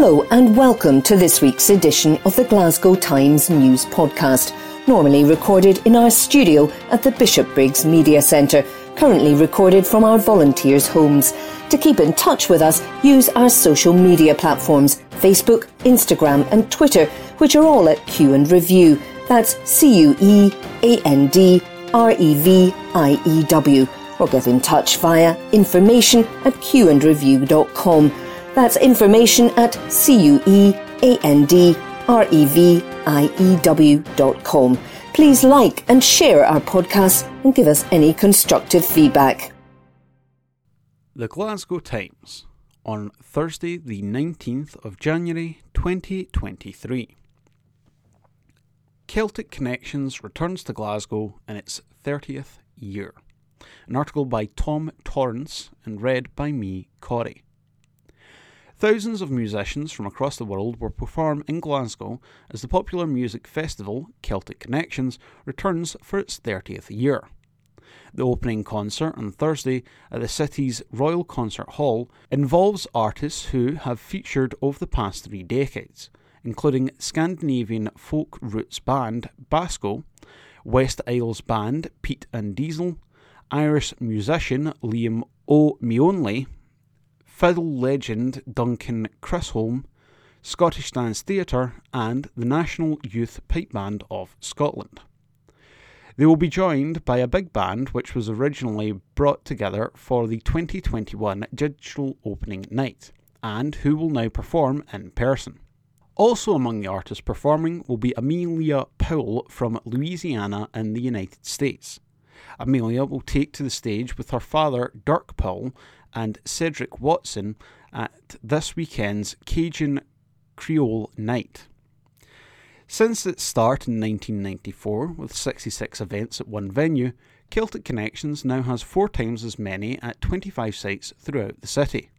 Hello and welcome to this week's edition of the Glasgow Times News Podcast, normally recorded in our studio at the Bishopbriggs Media Centre, currently recorded from our volunteers' homes. To keep in touch with us, use our social media platforms Facebook, Instagram, and Twitter, which are all at Cue and Review. That's C U E A N D R E V I E W. Or get in touch via information at cueandreview.com. That's information at C-U-E-A-N-D-R-E-V-I-E-W dot com. Please like and share our podcast and give us any constructive feedback. The Glasgow Times on Thursday, the 19th of January 2023. Celtic Connections returns to Glasgow in its 30th year. An article by Tom Torrance and read by me, Corey. Thousands of musicians from across the world will perform in Glasgow as the popular music festival Celtic Connections returns for its 30th year. The opening concert on Thursday at the city's Royal Concert Hall involves artists who have featured over the past three decades, including Scandinavian folk roots band Basco, West Isles band Peat and Diesel, Irish musician Liam Ó Maonlaí, fiddle legend Duncan Chisholm, Scottish Dance Theatre, and the National Youth Pipe Band of Scotland. They will be joined by a big band which was originally brought together for the 2021 digital opening night, and who will now perform in person. Also among the artists performing will be Amelia Powell from Louisiana in the United States. Amelia will take to the stage with her father, Dirk Powell, and Cedric Watson at this weekend's Cajun Creole Night. Since its start in 1994, with 66 events at one venue, Celtic Connections now has four times as many at 25 sites throughout the city.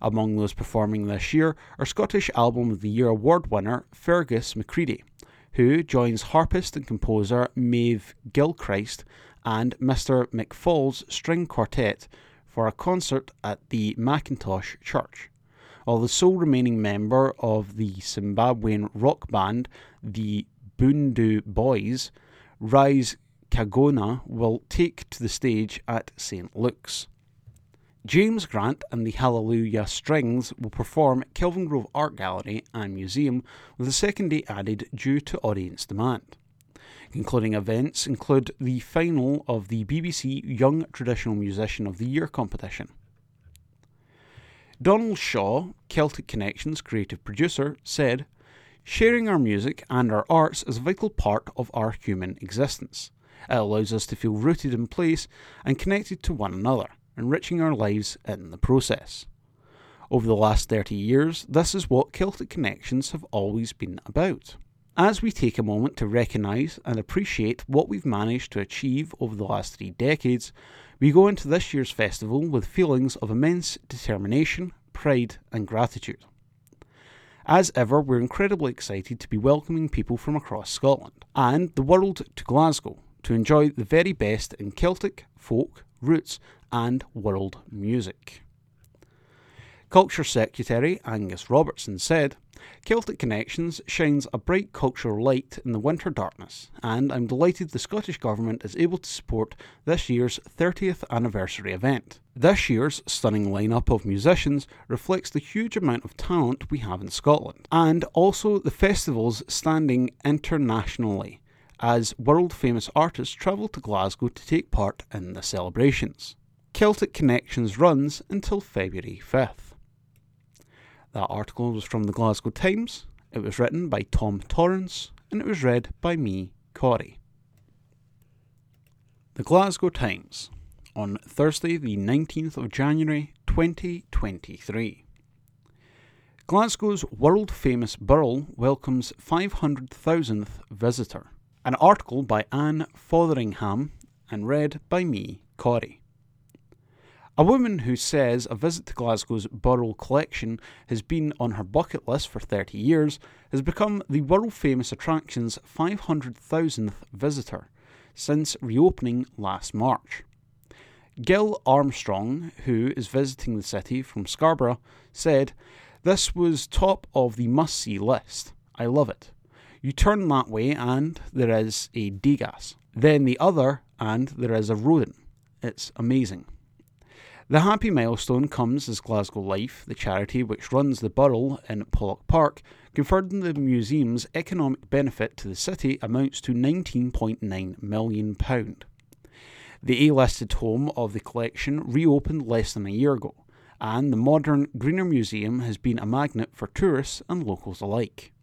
Among those performing this year are Scottish Album of the Year award winner Fergus McCreadie, who joins harpist and composer Maeve Gilchrist and Mr. McFall's string quartet for a concert at the Mackintosh Church. While the sole remaining member of the Zimbabwean rock band, the Bhundu Boys, Rise Kagona, will take to the stage at St. Luke's. James Grant and the Hallelujah Strings will perform at Kelvingrove Art Gallery and Museum, with a second day added due to audience demand. Including events include the final of the BBC Young Traditional Musician of the Year competition. Donald Shaw, Celtic Connections creative producer, said, Sharing our music and our arts is a vital part of our human existence. It allows us to feel rooted in place and connected to one another, enriching our lives in the process. Over the last 30 years, this is what Celtic Connections have always been about. As we take a moment to recognise and appreciate what we've managed to achieve over the last three decades, we go into this year's festival with feelings of immense determination, pride, and gratitude. As ever, we're incredibly excited to be welcoming people from across Scotland and the world to Glasgow to enjoy the very best in Celtic, folk, roots, and world music. Culture Secretary Angus Robertson said, Celtic Connections shines a bright cultural light in the winter darkness, and I'm delighted the Scottish Government is able to support this year's 30th anniversary event. This year's stunning lineup of musicians reflects the huge amount of talent we have in Scotland, and also the festival's standing internationally, as world famous artists travel to Glasgow to take part in the celebrations. Celtic Connections runs until February 5th. That article was from the Glasgow Times. It was written by Tom Torrance and it was read by me, Corey. The Glasgow Times on Thursday, the 19th of January 2023. Glasgow's world famous Burrell welcomes 500,000th visitor. An article by Anne Fotheringham and read by me, Corey. A woman who says a visit to Glasgow's Burrell collection has been on her bucket list for 30 years has become the world famous attraction's 500,000th visitor since reopening last March. Gil Armstrong, who is visiting the city from Scarborough, said, This was top of the must see list. I love it. You turn that way and there is a Degas. Then the other and there is a Rodin. It's amazing. The happy milestone comes as Glasgow Life, the charity which runs the Burrell in Pollok Park, confirmed the museum's economic benefit to the city amounts to £19.9 million. The A listed home of the collection reopened less than a year ago, and the modern Greener Museum has been a magnet for tourists and locals alike.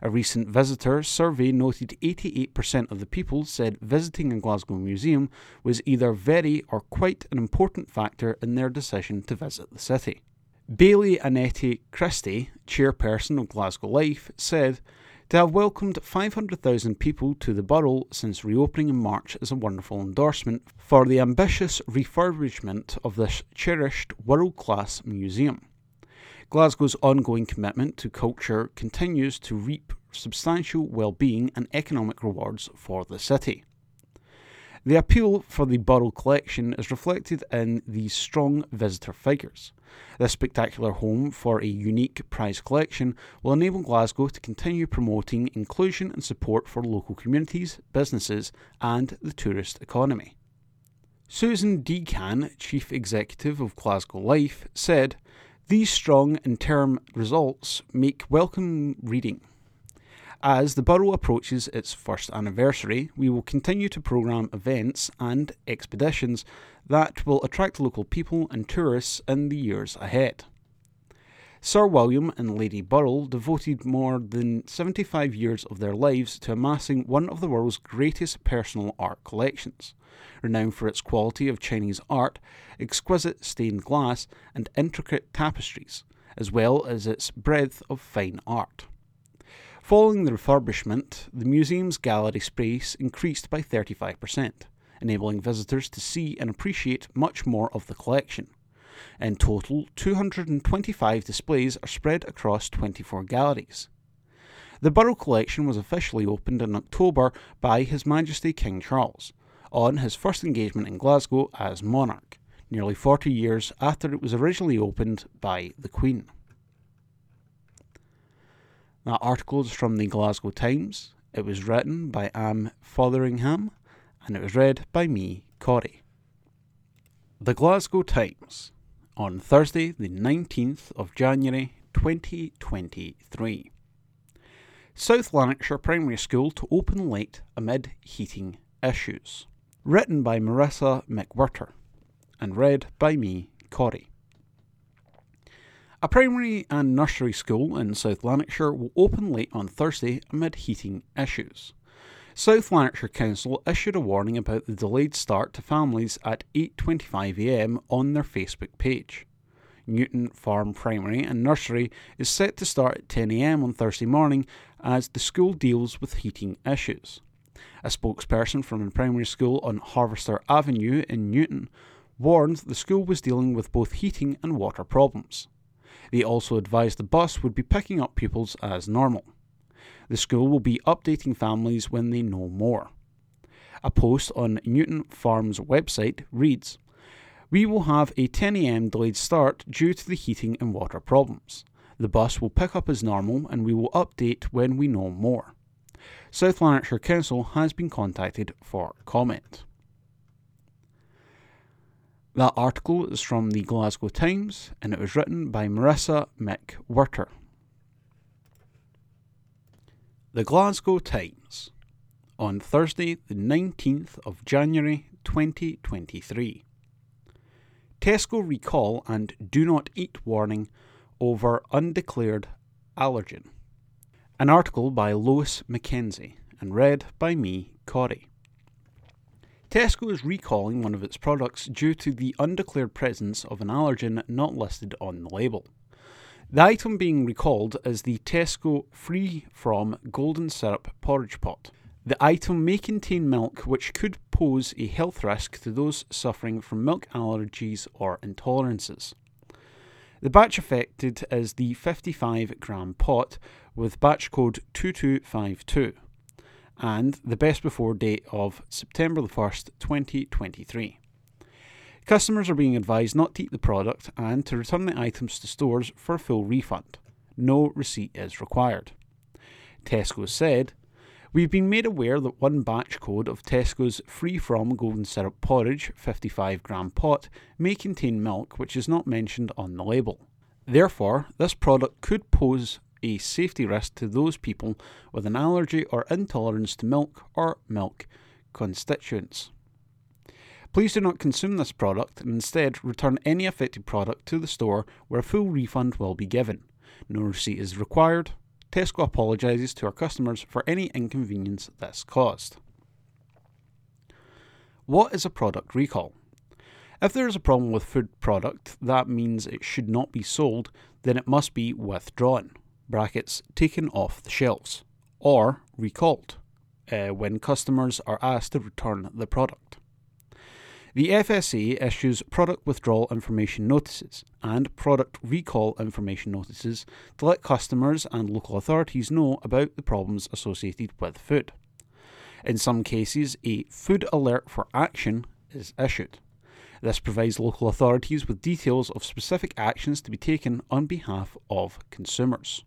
A recent visitor survey noted 88% of the people said visiting a Glasgow museum was either very or quite an important factor in their decision to visit the city. Bailie Annette Christie, chairperson of Glasgow Life, said, To have welcomed 500,000 people to the Burrell since reopening in March is a wonderful endorsement for the ambitious refurbishment of this cherished world class museum. Glasgow's ongoing commitment to culture continues to reap substantial well-being and economic rewards for the city. The appeal for the Burrell collection is reflected in these strong visitor figures. This spectacular home for a unique prize collection will enable Glasgow to continue promoting inclusion and support for local communities, businesses, and the tourist economy. Susan Deacon, Chief Executive of Glasgow Life, said, these strong interim results make welcome reading. As the Burrell approaches its first anniversary, we will continue to programme events and expeditions that will attract local people and tourists in the years ahead. Sir William and Lady Burrell devoted more than 75 years of their lives to amassing one of the world's greatest personal art collections, renowned for its quality of Chinese art, exquisite stained glass, and intricate tapestries, as well as its breadth of fine art. Following the refurbishment, the museum's gallery space increased by 35%, enabling visitors to see and appreciate much more of the collection. In total, 225 displays are spread across 24 galleries. The Burrell collection was officially opened in October by His Majesty King Charles, on his first engagement in Glasgow as monarch, nearly 40 years after it was originally opened by the Queen. That article is from the Glasgow Times. It was written by Anne Fotheringham and it was read by me, Corey. The Glasgow Times on Thursday, the 19th of January 2023. South Lanarkshire Primary School to open late amid heating issues. Written by Marissa McWhirter and read by me, Corey. A primary and nursery school in South Lanarkshire will open late on Thursday amid heating issues. South Lanarkshire Council issued a warning about the delayed start to families at 8.25am on their Facebook page. Newton Farm Primary and Nursery is set to start at 10am on Thursday morning as the school deals with heating issues. A spokesperson from a primary school on Harvester Avenue in Newton warned the school was dealing with both heating and water problems. They also advised the bus would be picking up pupils as normal. The school will be updating families when they know more. A post on Newton Farm's website reads We will have a 10am delayed start due to the heating and water problems. The bus will pick up as normal and we will update when we know more. South Lanarkshire Council has been contacted for comment. That article is from the Glasgow Times and it was written by Marissa McWhirter. The Glasgow Times on Thursday, the 19th of January 2023. Tesco recall and do not eat warning over undeclared allergen. An article by Lois Mackenzie and read by me, Corey. Tesco is recalling one of its products due to the undeclared presence of an allergen not listed on the label. The item being recalled is the Tesco Free From Golden Syrup Porridge Pot. The item may contain milk which could pose a health risk to those suffering from milk allergies or intolerances. The batch affected is the 55 gram pot with batch code 2252 and the best before date of September the 1st, 2023. Customers are being advised not to eat the product and to return the items to stores for a full refund. No receipt is required. Tesco said, We've been made aware that one batch code of Tesco's free from golden syrup porridge 55 gram pot may contain milk which is not mentioned on the label. Therefore, this product could pose a safety risk to those people with an allergy or intolerance to milk or milk constituents. Please do not consume this product and instead return any affected product to the store where a full refund will be given. No receipt is required. Tesco apologises to our customers for any inconvenience this caused. What is a product recall? If there is a problem with food product that means it should not be sold, then it must be withdrawn, brackets taken off the shelves, or recalled uh, when customers are asked to return the product. The FSA issues product withdrawal information notices and product recall information notices to let customers and local authorities know about the problems associated with food. In some cases, a food alert for action is issued. This provides local authorities with details of specific actions to be taken on behalf of consumers.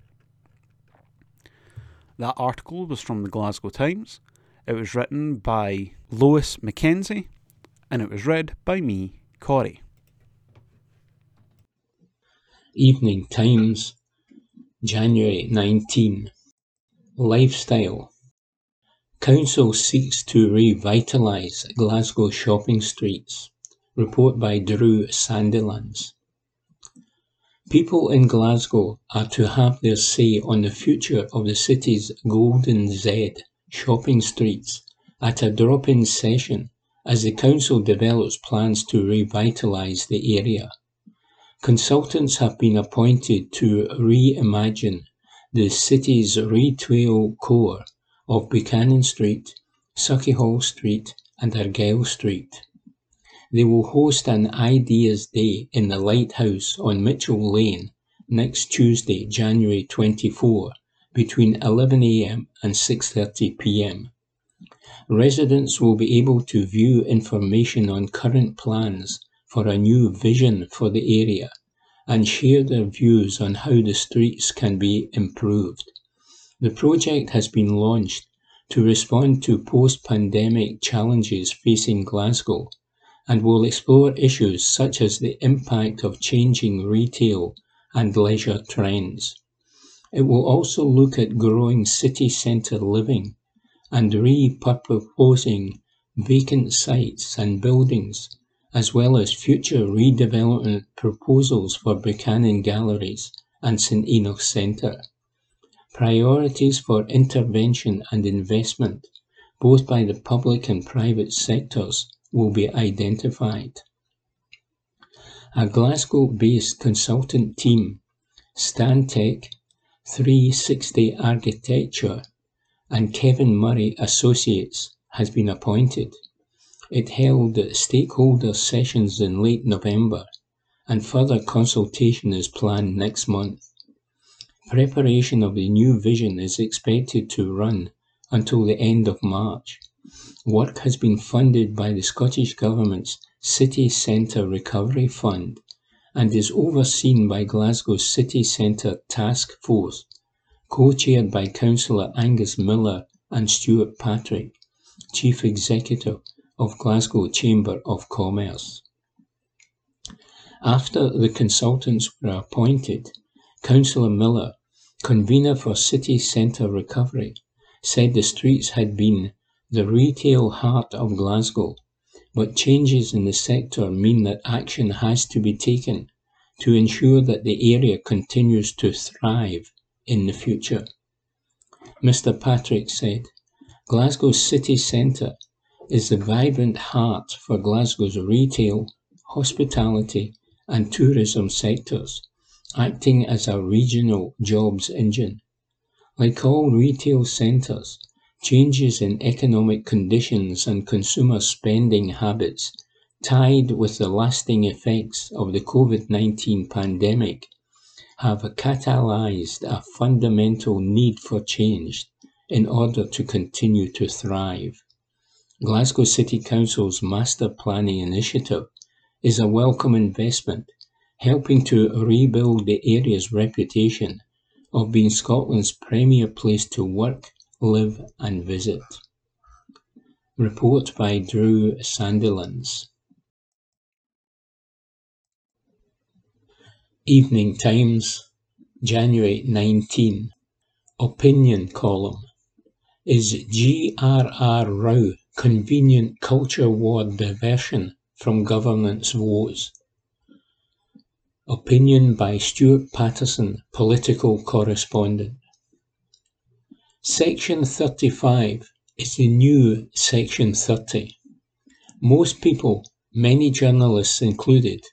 That article was from the Glasgow Times. It was written by Lois Mackenzie and it was read by me, Corey. Evening Times, January 19. Lifestyle. Council seeks to revitalise Glasgow shopping streets. Report by Drew Sandilands. People in Glasgow are to have their say on the future of the city's Golden Z shopping streets at a drop in session as the council develops plans to revitalise the area. Consultants have been appointed to reimagine the city's retail core of Buchanan Street, Sauchiehall Street and Argyle Street. They will host an Ideas Day in the Lighthouse on Mitchell Lane next Tuesday, January 24, between 11am and 6.30pm. Residents will be able to view information on current plans for a new vision for the area and share their views on how the streets can be improved. The project has been launched to respond to post-pandemic challenges facing Glasgow and will explore issues such as the impact of changing retail and leisure trends. It will also look at growing city centre living and repurposing vacant sites and buildings, as well as future redevelopment proposals for Buchanan Galleries and St Enoch Centre. Priorities for intervention and investment, both by the public and private sectors, will be identified. A Glasgow based consultant team, Stantec 360 Architecture, and Kevin Murray Associates has been appointed. It held stakeholder sessions in late November, and further consultation is planned next month. Preparation of the new vision is expected to run until the end of March. Work has been funded by the Scottish Government's City Centre Recovery Fund and is overseen by Glasgow's City Centre Task Force co-chaired by Councillor Angus Miller and Stuart Patrick, Chief Executive of Glasgow Chamber of Commerce. After the consultants were appointed, Councillor Miller, convener for City Centre Recovery, said the streets had been the retail heart of Glasgow, but changes in the sector mean that action has to be taken to ensure that the area continues to thrive in the future. Mr. Patrick said, Glasgow city centre is the vibrant heart for Glasgow's retail, hospitality and tourism sectors, acting as a regional jobs engine. Like all retail centres, changes in economic conditions and consumer spending habits tied with the lasting effects of the COVID-19 pandemic have catalyzed a fundamental need for change in order to continue to thrive. Glasgow City Council's Master Planning Initiative is a welcome investment, helping to rebuild the area's reputation of being Scotland's premier place to work, live and visit. Report by Drew Sandilands. Evening Times, January 19. Opinion column. Is G.R.R. row convenient culture war diversion from government's woes? Opinion by Stuart Patterson, political correspondent. Section 35 is the new Section 30. Most people, many journalists included,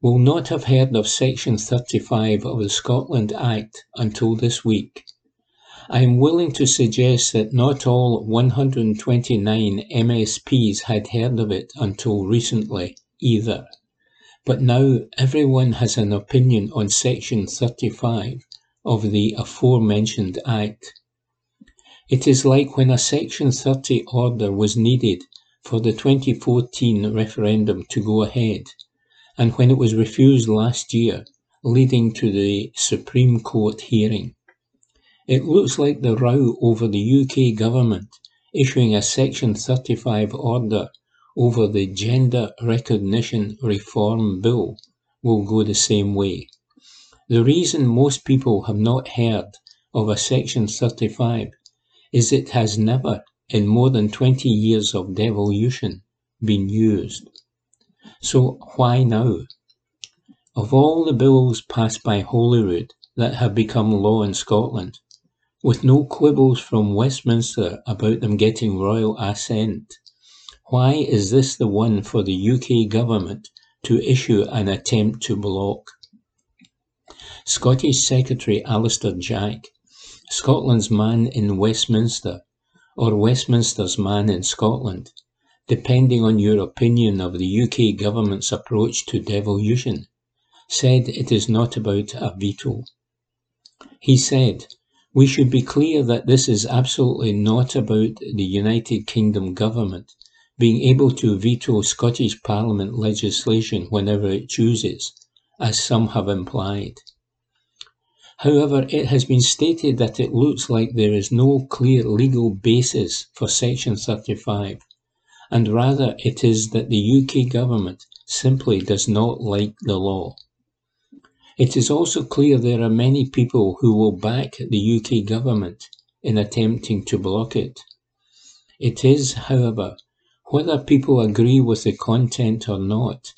will not have heard of Section 35 of the Scotland Act until this week. I am willing to suggest that not all 129 MSPs had heard of it until recently either. But now everyone has an opinion on Section 35 of the aforementioned Act. It is like when a Section 30 order was needed for the 2014 referendum to go ahead and when it was refused last year, leading to the Supreme Court hearing. It looks like the row over the UK government issuing a Section 35 order over the Gender Recognition Reform Bill will go the same way. The reason most people have not heard of a Section 35 is it has never, in more than 20 years of devolution, been used. So why now? Of all the bills passed by Holyrood that have become law in Scotland, with no quibbles from Westminster about them getting royal assent, why is this the one for the UK government to issue an attempt to block? Scottish Secretary Alister Jack, Scotland's man in Westminster, or Westminster's man in Scotland, depending on your opinion of the UK government's approach to devolution, said it is not about a veto. He said, We should be clear that this is absolutely not about the United Kingdom government being able to veto Scottish Parliament legislation whenever it chooses, as some have implied. However, it has been stated that it looks like there is no clear legal basis for Section 35 and rather it is that the UK government simply does not like the law. It is also clear there are many people who will back the UK government in attempting to block it. It is, however, whether people agree with the content or not,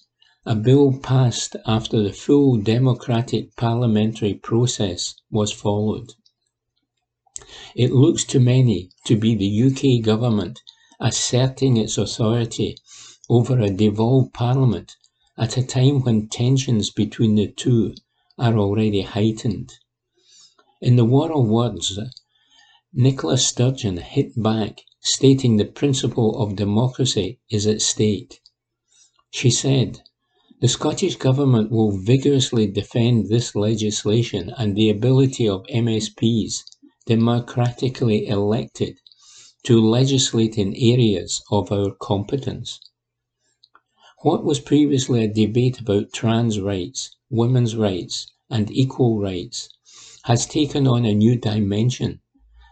a bill passed after the full democratic parliamentary process was followed. It looks to many to be the UK government asserting its authority over a devolved parliament at a time when tensions between the two are already heightened. In the War of Words, Nicola Sturgeon hit back, stating the principle of democracy is at stake. She said, the Scottish Government will vigorously defend this legislation and the ability of MSPs, democratically elected, to legislate in areas of our competence. What was previously a debate about trans rights, women's rights, and equal rights has taken on a new dimension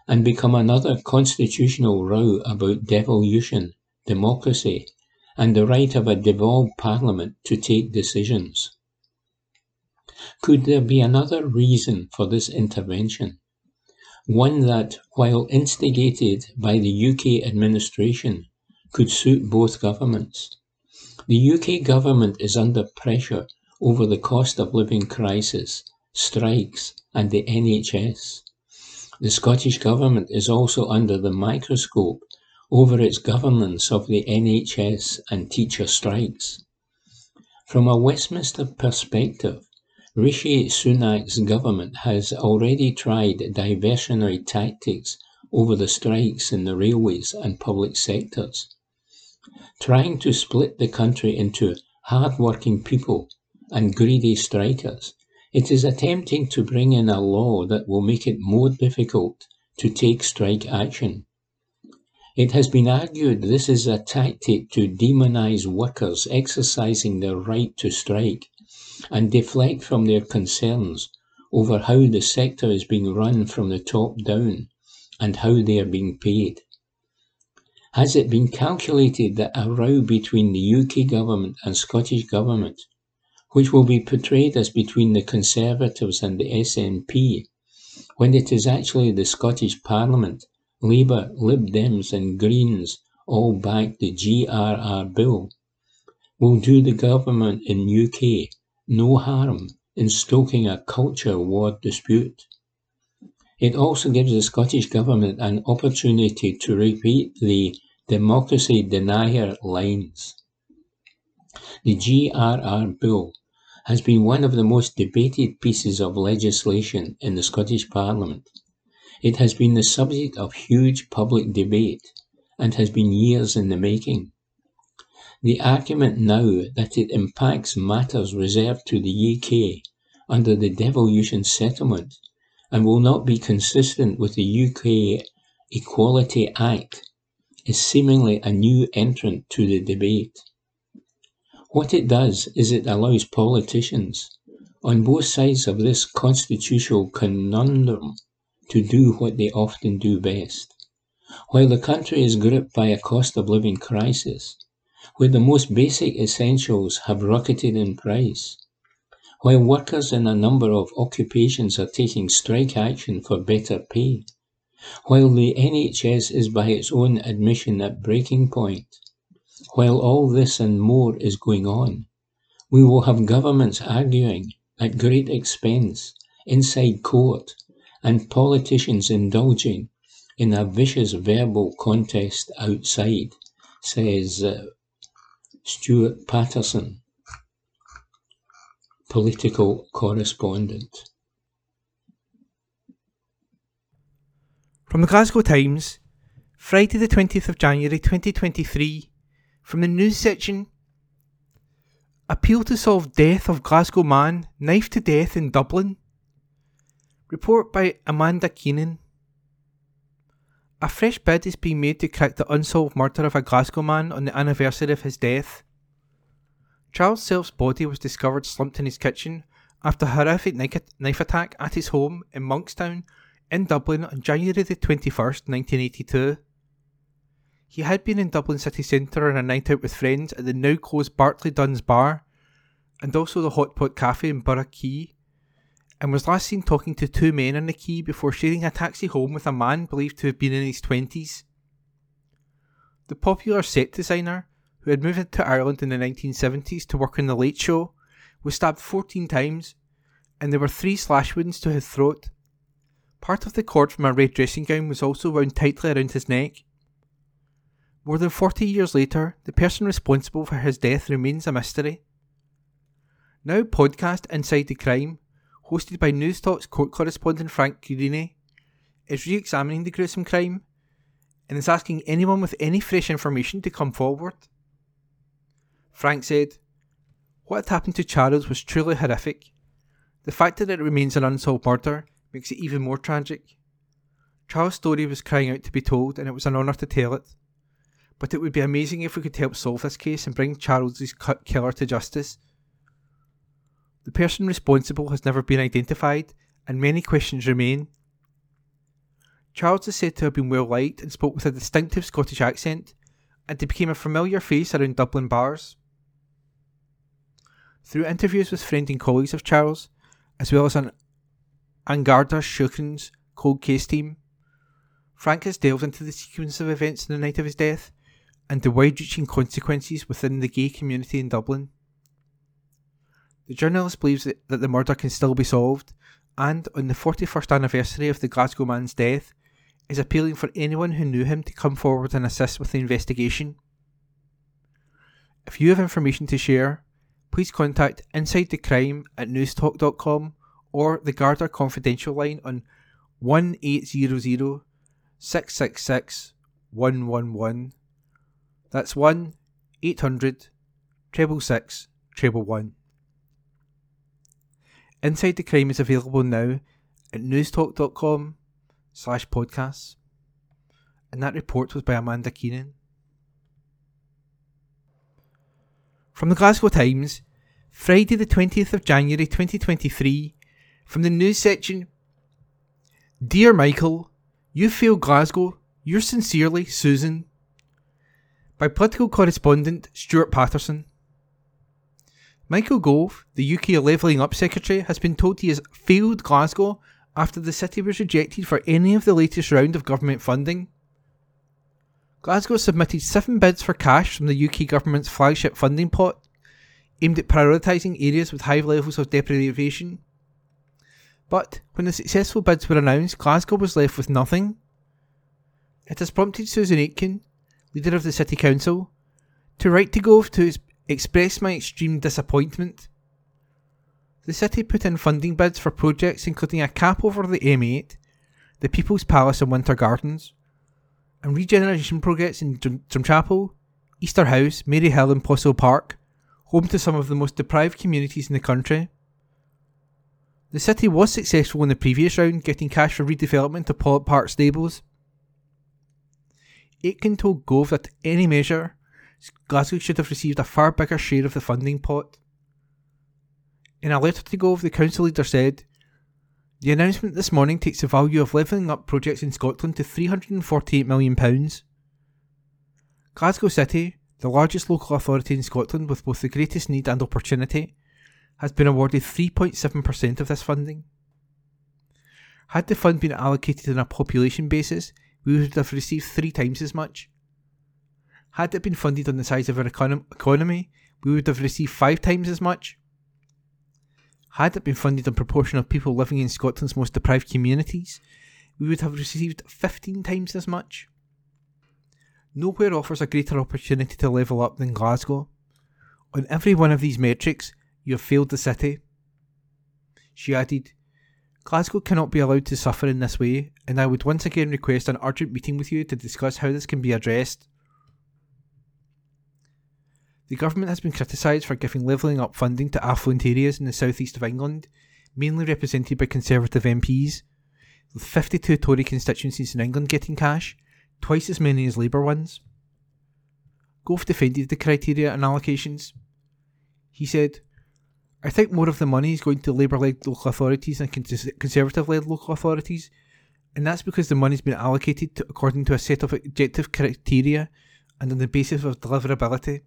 and become another constitutional row about devolution, democracy, and the right of a devolved parliament to take decisions. Could there be another reason for this intervention? One that, while instigated by the UK administration, could suit both governments. The UK government is under pressure over the cost of living crisis, strikes, and the NHS. The Scottish Government is also under the microscope over its governance of the NHS and teacher strikes. From a Westminster perspective, Rishi Sunak's government has already tried diversionary tactics over the strikes in the railways and public sectors, trying to split the country into hard-working people and greedy strikers. It is attempting to bring in a law that will make it more difficult to take strike action. It has been argued this is a tactic to demonize workers exercising their right to strike and deflect from their concerns over how the sector is being run from the top down and how they are being paid. Has it been calculated that a row between the UK government and Scottish government, which will be portrayed as between the Conservatives and the SNP, when it is actually the Scottish Parliament Labour, Lib Dems and Greens all back the GRR bill, will do the government in UK no harm in stoking a culture war dispute. It also gives the Scottish Government an opportunity to repeat the democracy denier lines. The GRR Bill has been one of the most debated pieces of legislation in the Scottish Parliament it has been the subject of huge public debate and has been years in the making. The argument now that it impacts matters reserved to the UK under the devolution settlement and will not be consistent with the UK Equality Act is seemingly a new entrant to the debate. What it does is it allows politicians on both sides of this constitutional conundrum to do what they often do best. While the country is gripped by a cost of living crisis, where the most basic essentials have rocketed in price, while workers in a number of occupations are taking strike action for better pay, while the NHS is by its own admission at breaking point, while all this and more is going on, we will have governments arguing at great expense inside court and politicians indulging in a vicious verbal contest outside, says uh, Stuart Patterson, political correspondent. From the Glasgow Times, Friday the 20th of January 2023, from the news section Appeal to solve death of Glasgow man knifed to death in Dublin. Report by Amanda Keenan. A fresh bid is being made to crack the unsolved murder of a Glasgow man on the anniversary of his death. Charles Self's body was discovered slumped in his kitchen after a horrific knife attack at his home in Monkstown in Dublin on January the 21st, 1982. He had been in Dublin city centre on a night out with friends at the now closed Bartley Dunn's bar and also the Hot Pot Cafe in Burgh Quay and was last seen talking to two men on the quay before sharing a taxi home with a man believed to have been in his 20s. The popular set designer, who had moved to Ireland in the 1970s to work on The Late Show, was stabbed 14 times, and there were three slash wounds to his throat. Part of the cord from a red dressing gown was also wound tightly around his neck. More than 40 years later, the person responsible for his death remains a mystery. Now, podcast Inside the Crime hosted by Newstalk's court correspondent Frank Greene, is re examining the gruesome crime and is asking anyone with any fresh information to come forward. Frank said, What happened to Charles was truly horrific. The fact that it remains an unsolved murder makes it even more tragic. Charles' story was crying out to be told, and it was an honour to tell it. But it would be amazing if we could help solve this case and bring Charles's killer to justice the person responsible has never been identified, and many questions remain. Charles is said to have been well liked and spoke with a distinctive Scottish accent, and he became a familiar face around Dublin bars. Through interviews with friends and colleagues of Charles, as well as an An Garda Síochána's cold case team, Frank has delved into the sequence of events on the night of his death and the wide reaching consequences within the gay community in Dublin. The journalist believes that, the murder can still be solved, and on the 41st anniversary of the Glasgow man's death, is appealing for anyone who knew him to come forward and assist with the investigation. If you have information to share, please contact Inside the Crime at newstalk.com or the Garda Confidential line on 1800 666 111. That's 1 800 666 111. Inside the Crime is available now at newstalk.com slash podcasts. and that report was by Amanda Keenan. From the Glasgow Times, Friday the 20th of January 2023, from the news section Dear Michael, you failed Glasgow. Yours sincerely, Susan. By political correspondent Stuart Patterson. Michael Gove, the UK Levelling Up Secretary, has been told he has failed Glasgow after the city was rejected for any of the latest round of government funding. Glasgow submitted seven bids for cash from the UK government's flagship funding pot, aimed at prioritising areas with high levels of deprivation. But when the successful bids were announced, Glasgow was left with nothing. It has prompted Susan Aitken, leader of the City Council, to write to Gove to express my extreme disappointment. The city put in funding bids for projects including a cap over the M8, the People's Palace and Winter Gardens, and regeneration projects in Drumchapel, Easterhouse, Maryhill, and Possilpark, home to some of the most deprived communities in the country. The city was successful in the previous round, getting cash for redevelopment of Pollok Park stables. Aitken told Gove that any measure, Glasgow should have received a far bigger share of the funding pot. In a letter to Gove, the council leader said, The announcement this morning takes the value of levelling up projects in Scotland to £348 million. Glasgow City, the largest local authority in Scotland with both the greatest need and opportunity, has been awarded 3.7% of this funding. Had the fund been allocated on a population basis, we would have received three times as much. Had it been funded on the size of our econ- economy, we would have received five times as much. Had it been funded on proportion of people living in Scotland's most deprived communities, we would have received 15 times as much. Nowhere offers a greater opportunity to level up than Glasgow. On every one of these metrics, you have failed the city. She added, Glasgow cannot be allowed to suffer in this way, and I would once again request an urgent meeting with you to discuss how this can be addressed. The government has been criticised for giving levelling up funding to affluent areas in the southeast of England, mainly represented by Conservative MPs, with 52 Tory constituencies in England getting cash, twice as many as Labour ones. Gove defended the criteria and allocations. He said, I think more of the money is going to Labour led local authorities than Conservative led local authorities, and that's because the money's been allocated to, according to a set of objective criteria and on the basis of deliverability.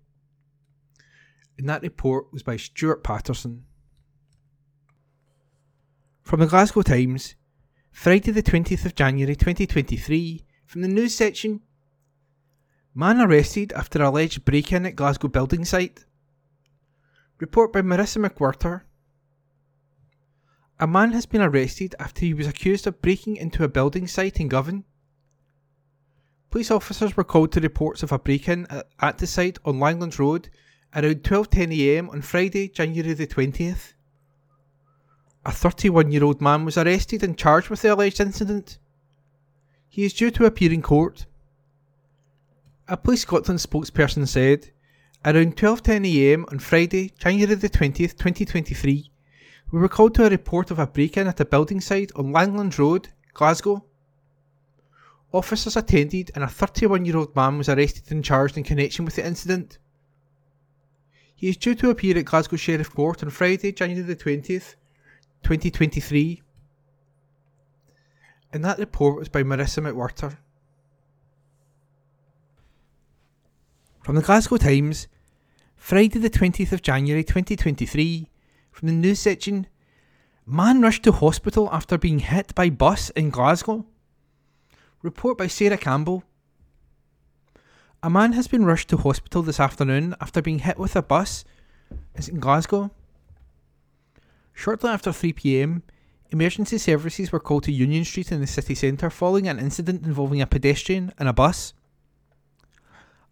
And that report was by Stuart Patterson. From the Glasgow Times, Friday the 20th of January 2023, from the news section Man arrested after alleged break in at Glasgow building site. Report by Marissa McWhirter. A man has been arrested after he was accused of breaking into a building site in Govan. Police officers were called to reports of a break-in at the site on Langlands Road around 12.10am on Friday, January the 20th. A 31 year old man was arrested and charged with the alleged incident. He is due to appear in court. A Police Scotland spokesperson said Around 12.10am on Friday, January the 20th, 2023, we were called to a report of a break-in at a building site on Langlands Road, Glasgow. Officers attended and a 31-year-old man was arrested and charged in connection with the incident. He is due to appear at Glasgow Sheriff Court on Friday, January the 20th, 2023. And that report was by Marissa McWhirter. From the Glasgow Times, Friday the 20th of January 2023, from the news section Man rushed to hospital after being hit by bus in Glasgow. Report by Sarah Campbell. A man has been rushed to hospital this afternoon after being hit with a bus in Glasgow. Shortly after 3pm, emergency services were called to Union Street in the city centre following an incident involving a pedestrian and a bus.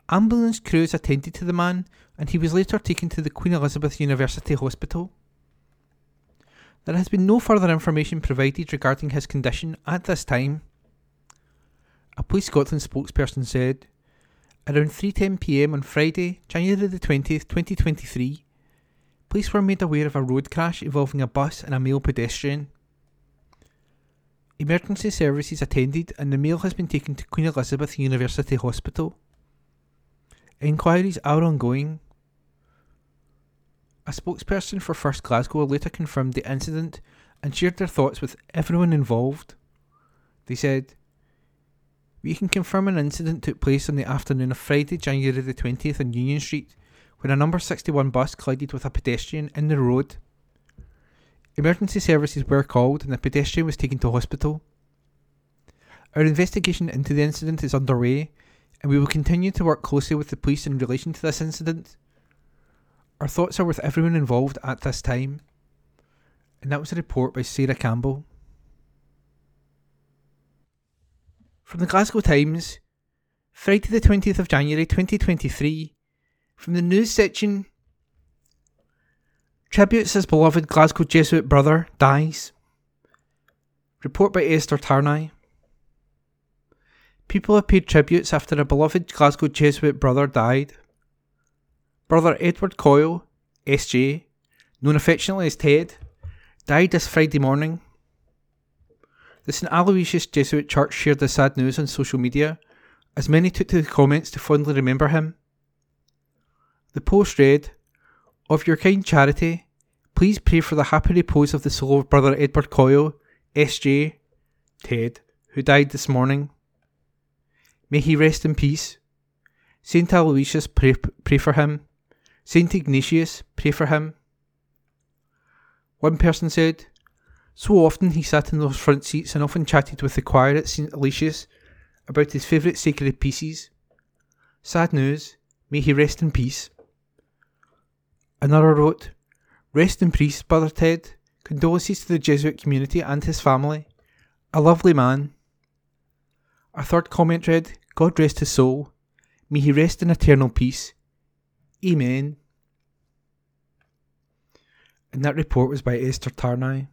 Ambulance crews attended to the man and he was later taken to the Queen Elizabeth University Hospital. There has been no further information provided regarding his condition at this time. A Police Scotland spokesperson said, Around 3.10pm on Friday, January the 20th, 2023, police were made aware of a road crash involving a bus and a male pedestrian. Emergency services attended and the male has been taken to Queen Elizabeth University Hospital. Inquiries are ongoing. A spokesperson for First Glasgow later confirmed the incident and shared their thoughts with everyone involved. They said, We can confirm an incident took place on the afternoon of Friday, January the 20th on Union Street when a number 61 bus collided with a pedestrian in the road. Emergency services were called and the pedestrian was taken to hospital. Our investigation into the incident is underway and we will continue to work closely with the police in relation to this incident. Our thoughts are with everyone involved at this time. And that was a report by Sarah Campbell. From the Glasgow Times, Friday the 20th of January 2023, from the news section Tributes his beloved Glasgow Jesuit brother dies. Report by Esther Tarnay. People have paid tributes after a beloved Glasgow Jesuit brother died. Brother Edward Coyle, SJ, known affectionately as Ted, died this Friday morning. The St Aloysius Jesuit Church shared the sad news on social media, as many took to the comments to fondly remember him. The post read, Of your kind charity, please pray for the happy repose of the soul of Brother Edward Coyle, SJ, Ted, who died this morning. May he rest in peace. Saint Aloysius, pray, pray for him. Saint Ignatius, pray for him. One person said, So often he sat in those front seats and often chatted with the choir at St. Aloysius about his favourite sacred pieces. Sad news, may he rest in peace. Another wrote, Rest in peace, Brother Ted. Condolences to the Jesuit community and his family. A lovely man. A third comment read, God rest his soul. May he rest in eternal peace. Amen. And that report was by Esther Tarnay.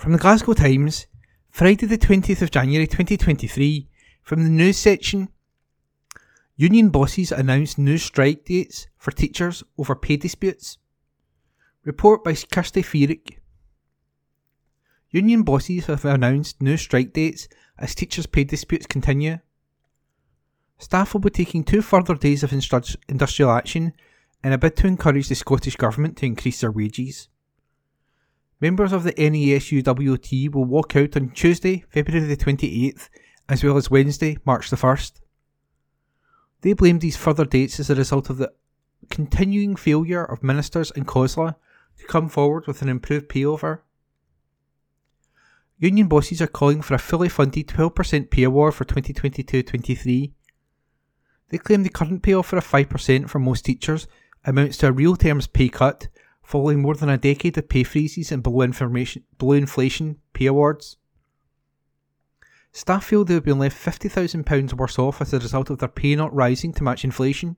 From the Glasgow Times, Friday the 20th of January 2023, from the news section, Union bosses announced new strike dates for teachers over pay disputes. Report by Kirsty Feerick. Union bosses have announced new strike dates as teachers' pay disputes continue. Staff will be taking two further days of industrial action in a bid to encourage the Scottish Government to increase their wages. Members of the NASUWT will walk out on Tuesday, February the 28th, as well as Wednesday, March the 1st. They blame these further dates as a result of the continuing failure of ministers in COSLA to come forward with an improved pay offer. Union bosses are calling for a fully funded 12% pay award for 2022 23. They claim the current pay offer of 5% for most teachers amounts to a real terms pay cut following more than a decade of pay freezes and below, below inflation pay awards. Staff feel they have been left £50,000 worse off as a result of their pay not rising to match inflation.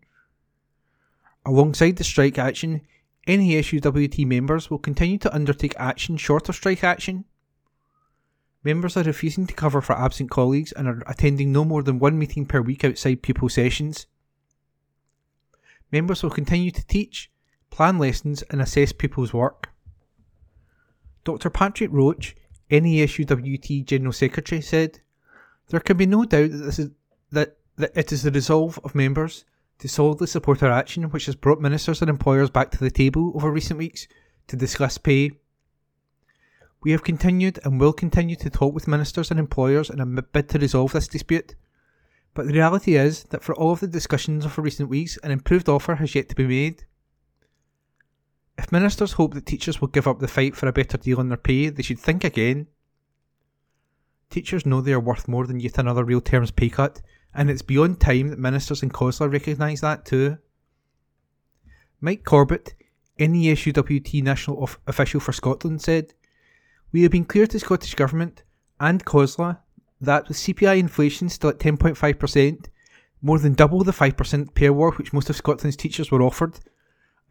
Alongside the strike action, NASUWT members will continue to undertake action short of strike action. Members are refusing to cover for absent colleagues and are attending no more than one meeting per week outside pupil sessions. Members will continue to teach, plan lessons, and assess people's work. Dr. Patrick Roach, NASUWT General Secretary, said, There can be no doubt that, this is, that, that it is the resolve of members to solidly support our action which has brought ministers and employers back to the table over recent weeks to discuss pay. We have continued and will continue to talk with ministers and employers in a bid to resolve this dispute. But the reality is that for all of the discussions of recent weeks, an improved offer has yet to be made. If ministers hope that teachers will give up the fight for a better deal on their pay, they should think again. Teachers know they are worth more than yet another real terms pay cut, and it's beyond time that ministers in COSLA recognise that too. Mike Corbett, NASUWT national official for Scotland, said, We have been clear to Scottish Government and COSLA that with CPI inflation still at 10.5%, more than double the 5% pay award which most of Scotland's teachers were offered,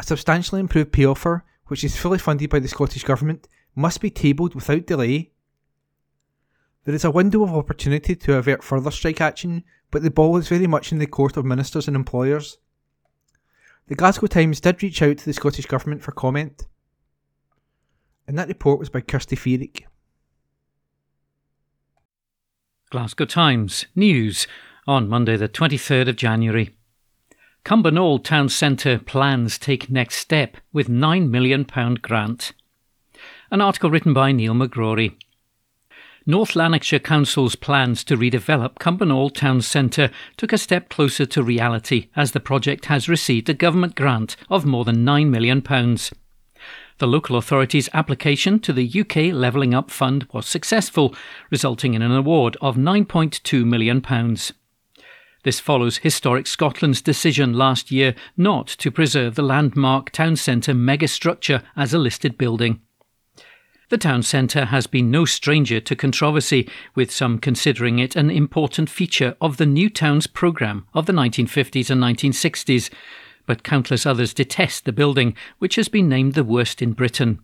a substantially improved pay offer, which is fully funded by the Scottish Government, must be tabled without delay. There is a window of opportunity to avert further strike action, but the ball is very much in the court of ministers and employers. The Glasgow Times did reach out to the Scottish Government for comment. And that report was by Kirsty Feerick. Glasgow Times News on Monday, the 23rd of January. Cumbernauld Town Centre plans take next step with £9 million grant. An article written by Neil McGrory. North Lanarkshire Council's plans to redevelop Cumbernauld Town Centre took a step closer to reality as the project has received a government grant of more than £9 million. The local authority's application to the UK Levelling Up Fund was successful, resulting in an award of £9.2 million. This follows Historic Scotland's decision last year not to preserve the landmark town centre megastructure as a listed building. The town centre has been no stranger to controversy, with some considering it an important feature of the New Towns programme of the 1950s and 1960s, but countless others detest the building, which has been named the worst in Britain.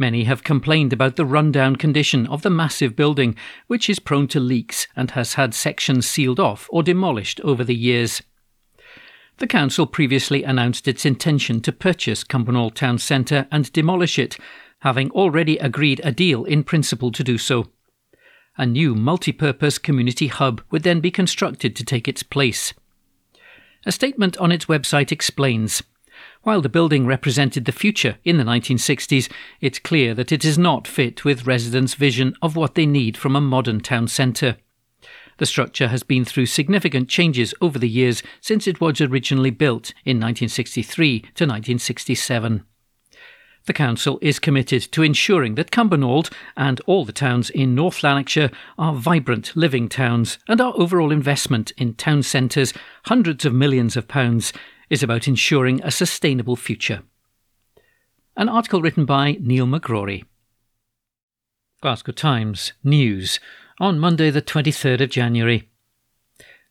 Many have complained about the rundown condition of the massive building, which is prone to leaks and has had sections sealed off or demolished over the years. The council previously announced its intention to purchase Cumbernauld Town Centre and demolish it, having already agreed a deal in principle to do so. A new multi-purpose community hub would then be constructed to take its place. A statement on its website explains while the building represented the future in the 1960s, it's clear that it is not fit with residents' vision of what they need from a modern town centre. The structure has been through significant changes over the years since it was originally built in 1963 to 1967. The Council is committed to ensuring that Cumbernauld and all the towns in North Lanarkshire are vibrant living towns, and our overall investment in town centres, hundreds of millions of pounds, is about ensuring a sustainable future. An article written by Neil McGrory. Glasgow Times News on Monday, the 23rd of January.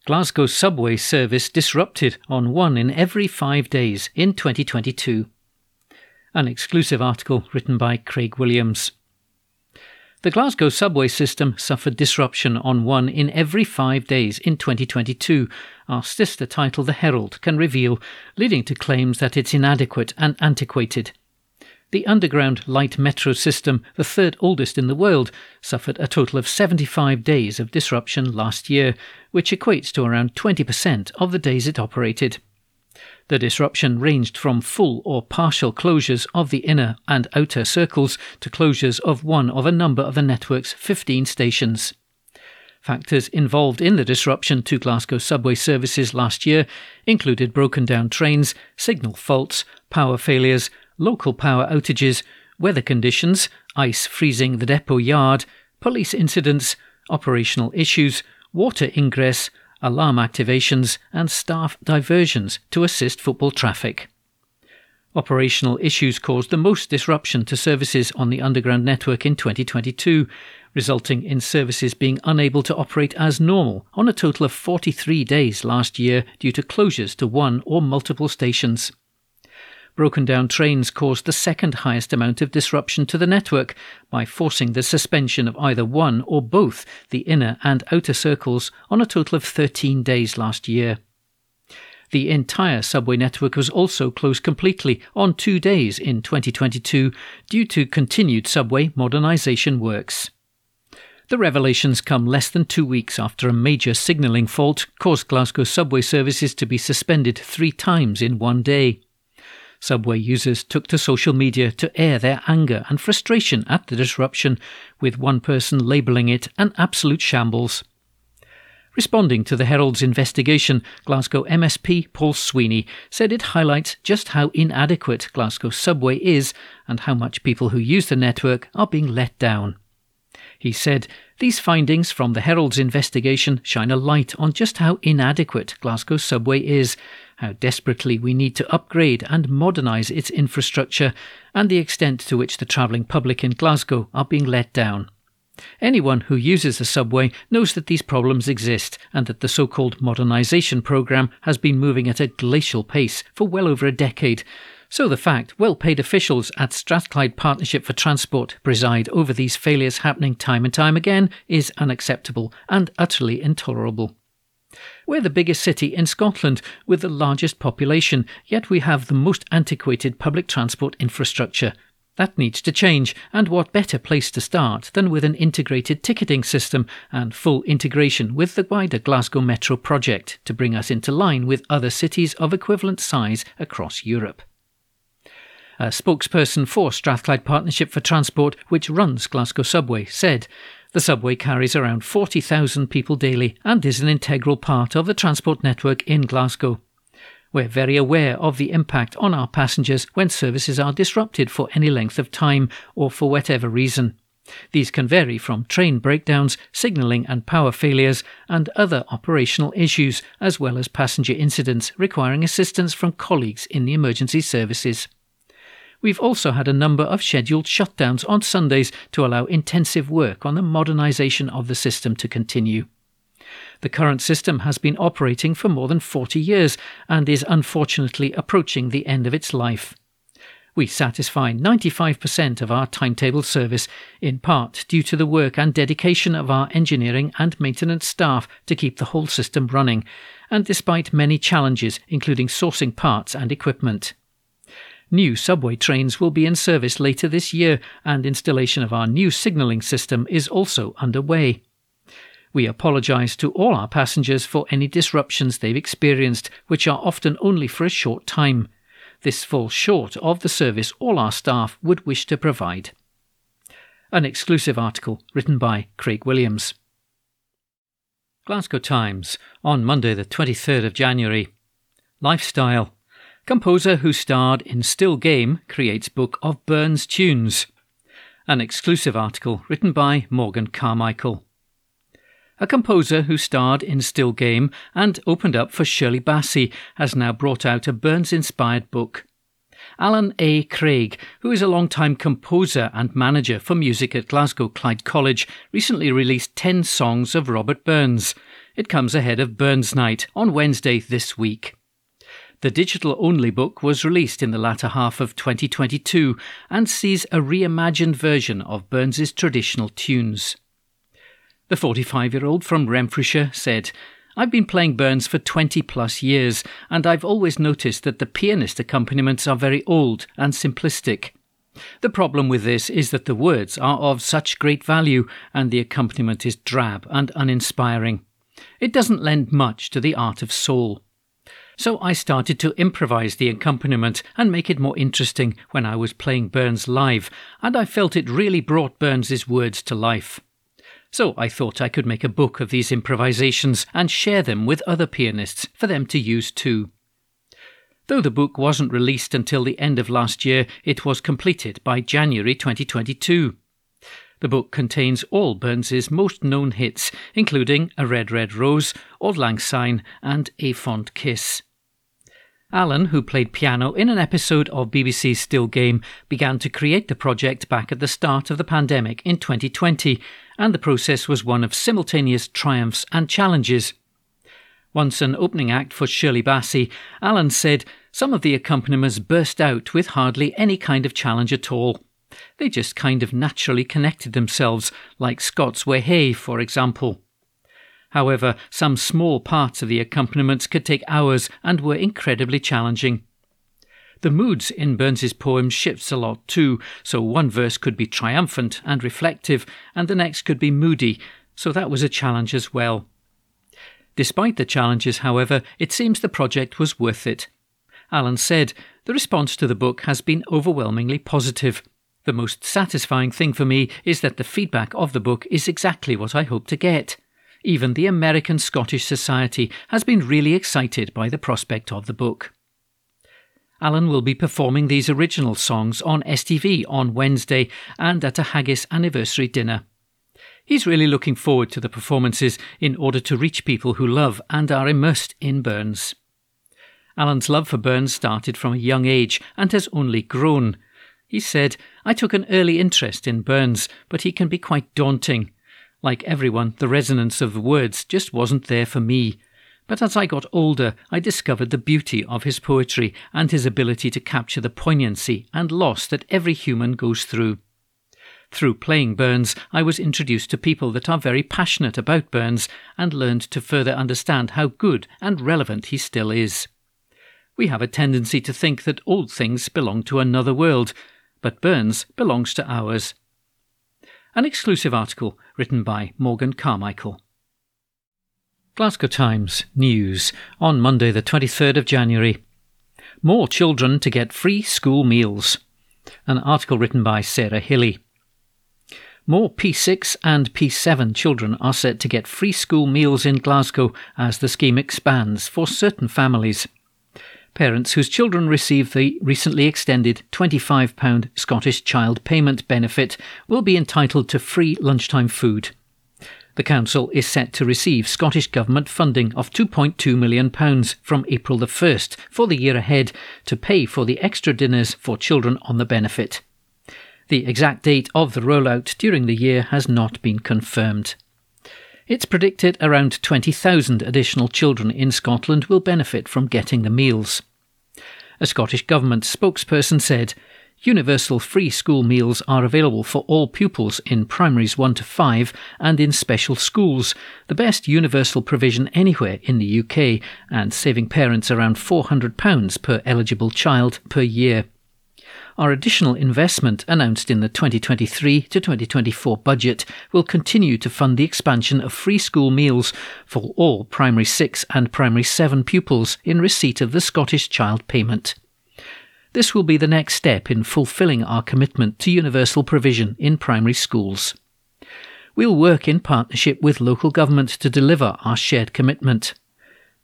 Glasgow subway service disrupted on one in every five days in 2022. An exclusive article written by Craig Williams. The Glasgow subway system suffered disruption on one in every five days in 2022, our sister title The Herald can reveal, leading to claims that it's inadequate and antiquated. The underground light metro system, the third oldest in the world, suffered a total of 75 days of disruption last year, which equates to around 20% of the days it operated. The disruption ranged from full or partial closures of the inner and outer circles to closures of one of a number of the network's 15 stations. Factors involved in the disruption to Glasgow subway services last year included broken down trains, signal faults, power failures, local power outages, weather conditions, ice freezing the depot yard, police incidents, operational issues, water ingress, alarm activations, and staff diversions to assist football traffic. Operational issues caused the most disruption to services on the underground network in 2022, resulting in services being unable to operate as normal on a total of 43 days last year due to closures to one or multiple stations. Broken down trains caused the second highest amount of disruption to the network by forcing the suspension of either one or both the inner and outer circles on a total of 13 days last year. The entire subway network was also closed completely on two days in 2022 due to continued subway modernisation works. The revelations come less than two weeks after a major signalling fault caused Glasgow subway services to be suspended three times in one day. Subway users took to social media to air their anger and frustration at the disruption, with one person labelling it an absolute shambles. Responding to the Herald's investigation, Glasgow MSP Paul Sweeney said it highlights just how inadequate Glasgow subway is and how much people who use the network are being let down. He said, These findings from the Herald's investigation shine a light on just how inadequate Glasgow subway is how desperately we need to upgrade and modernise its infrastructure, and the extent to which the travelling public in Glasgow are being let down. Anyone who uses the subway knows that these problems exist and that the so called modernisation programme has been moving at a glacial pace for well over a decade. So the fact well paid officials at Strathclyde Partnership for Transport preside over these failures happening time and time again is unacceptable and utterly intolerable. We're the biggest city in Scotland with the largest population, yet we have the most antiquated public transport infrastructure. That needs to change, and what better place to start than with an integrated ticketing system and full integration with the wider Glasgow Metro project to bring us into line with other cities of equivalent size across Europe. A spokesperson for Strathclyde Partnership for Transport, which runs Glasgow Subway, said the subway carries around 40,000 people daily and is an integral part of the transport network in Glasgow. We're very aware of the impact on our passengers when services are disrupted for any length of time or for whatever reason. These can vary from train breakdowns, signalling and power failures, and other operational issues, as well as passenger incidents requiring assistance from colleagues in the emergency services. We've also had a number of scheduled shutdowns on Sundays to allow intensive work on the modernisation of the system to continue. The current system has been operating for more than 40 years and is unfortunately approaching the end of its life. We satisfy 95% of our timetable service, in part due to the work and dedication of our engineering and maintenance staff to keep the whole system running, and despite many challenges, including sourcing parts and equipment. New subway trains will be in service later this year, and installation of our new signalling system is also underway. We apologise to all our passengers for any disruptions they've experienced, which are often only for a short time. This falls short of the service all our staff would wish to provide. An exclusive article written by Craig Williams. Glasgow Times on Monday, the 23rd of January. Lifestyle. Composer who starred in Still Game creates book of Burns tunes. An exclusive article written by Morgan Carmichael a composer who starred in Still Game and opened up for Shirley Bassey, has now brought out a Burns inspired book. Alan A. Craig, who is a long-time composer and manager for music at Glasgow Clyde College, recently released 10 songs of Robert Burns. It comes ahead of Burns Night on Wednesday this week. The digital only book was released in the latter half of 2022 and sees a reimagined version of Burns's traditional tunes. The 45 year old from Renfrewshire said, I've been playing Burns for 20 plus years, and I've always noticed that the pianist accompaniments are very old and simplistic. The problem with this is that the words are of such great value, and the accompaniment is drab and uninspiring. It doesn't lend much to the art of soul. So I started to improvise the accompaniment and make it more interesting when I was playing Burns live, and I felt it really brought Burns's words to life. So I thought I could make a book of these improvisations and share them with other pianists for them to use too. Though the book wasn't released until the end of last year, it was completed by January 2022. The book contains all Burns's most known hits, including A Red Red Rose, Auld Lang Syne, and A Fond Kiss. Alan, who played piano in an episode of BBC's Still Game, began to create the project back at the start of the pandemic in 2020, and the process was one of simultaneous triumphs and challenges. Once an opening act for Shirley Bassey, Alan said some of the accompaniments burst out with hardly any kind of challenge at all. They just kind of naturally connected themselves, like Scots Wha Hae, for example. However, some small parts of the accompaniments could take hours and were incredibly challenging. The moods in Burns's poems shifts a lot too, so one verse could be triumphant and reflective, and the next could be moody, so that was a challenge as well. Despite the challenges, however, it seems the project was worth it. Alan said, The response to the book has been overwhelmingly positive. The most satisfying thing for me is that the feedback of the book is exactly what I hope to get. Even the American Scottish Society has been really excited by the prospect of the book. Alan will be performing these original songs on STV on Wednesday and at a Haggis anniversary dinner. He's really looking forward to the performances in order to reach people who love and are immersed in Burns. Alan's love for Burns started from a young age and has only grown. He said, I took an early interest in Burns, but he can be quite daunting. Like everyone, the resonance of the words just wasn't there for me. But as I got older, I discovered the beauty of his poetry and his ability to capture the poignancy and loss that every human goes through. Through playing Burns, I was introduced to people that are very passionate about Burns and learned to further understand how good and relevant he still is. We have a tendency to think that old things belong to another world, but Burns belongs to ours. An exclusive article written by Morgan Carmichael. Glasgow Times News on Monday, the 23rd of January. More children to get free school meals. An article written by Sarah Hilly. More P6 and P7 children are set to get free school meals in Glasgow as the scheme expands for certain families. Parents whose children receive the recently extended £25 Scottish Child Payment Benefit will be entitled to free lunchtime food. The Council is set to receive Scottish Government funding of £2.2 million from April the 1st for the year ahead to pay for the extra dinners for children on the benefit. The exact date of the rollout during the year has not been confirmed. It's predicted around 20,000 additional children in Scotland will benefit from getting the meals. A Scottish Government spokesperson said Universal free school meals are available for all pupils in primaries 1 to 5 and in special schools, the best universal provision anywhere in the UK, and saving parents around £400 per eligible child per year. Our additional investment announced in the 2023 to 2024 budget will continue to fund the expansion of free school meals for all primary 6 and primary 7 pupils in receipt of the Scottish Child Payment. This will be the next step in fulfilling our commitment to universal provision in primary schools. We'll work in partnership with local government to deliver our shared commitment.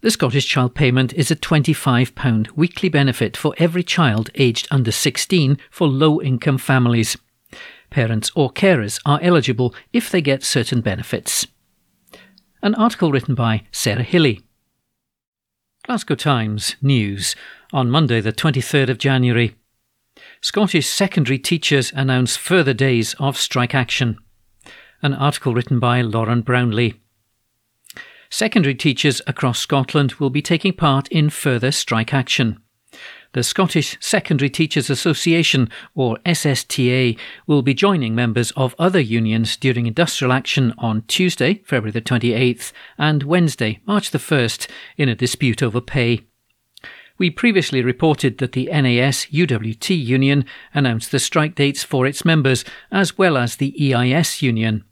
The Scottish Child Payment is a £25 weekly benefit for every child aged under 16 for low income families. Parents or carers are eligible if they get certain benefits. An article written by Sarah Hilly. Glasgow Times News on Monday, the 23rd of January. Scottish secondary teachers announce further days of strike action. An article written by Lauren Brownlee. Secondary teachers across Scotland will be taking part in further strike action. The Scottish Secondary Teachers Association, or SSTA, will be joining members of other unions during industrial action on Tuesday, February the 28th, and Wednesday, March the 1st, in a dispute over pay. We previously reported that the NAS UWT union announced the strike dates for its members, as well as the EIS union.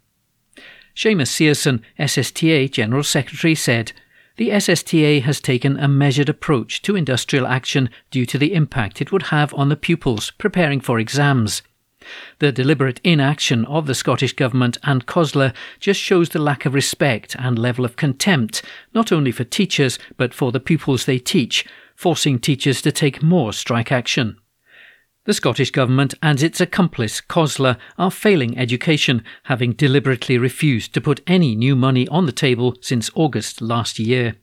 Seamus Searson, SSTA General Secretary, said, the SSTA has taken a measured approach to industrial action due to the impact it would have on the pupils preparing for exams. The deliberate inaction of the Scottish Government and COSLA just shows the lack of respect and level of contempt, not only for teachers, but for the pupils they teach, forcing teachers to take more strike action. The Scottish Government and its accomplice, COSLA, are failing education, having deliberately refused to put any new money on the table since August last year.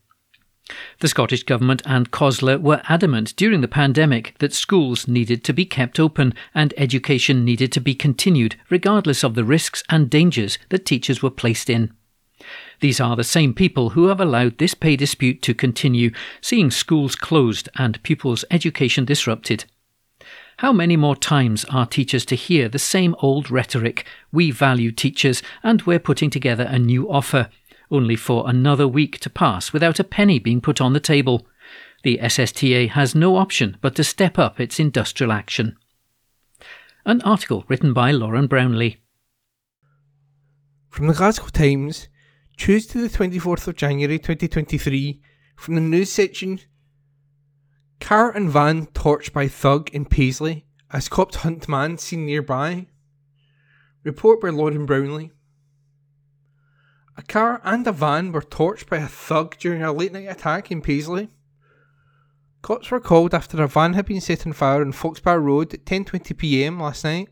The Scottish Government and COSLA were adamant during the pandemic that schools needed to be kept open and education needed to be continued, regardless of the risks and dangers that teachers were placed in. These are the same people who have allowed this pay dispute to continue, seeing schools closed and pupils' education disrupted. How many more times are teachers to hear the same old rhetoric? We value teachers and we're putting together a new offer, only for another week to pass without a penny being put on the table. The SSTA has no option but to step up its industrial action. An article written by Lauren Brownlee. From the Glasgow Times, Tuesday the 24th of January 2023, from the news section Car and van torched by thug in Paisley as cops hunt man seen nearby. Report by Lauren Brownlee. A car and a van were torched by a thug during a late night attack in Paisley. Cops were called after a van had been set on fire on Foxbar Road at 10.20pm last night.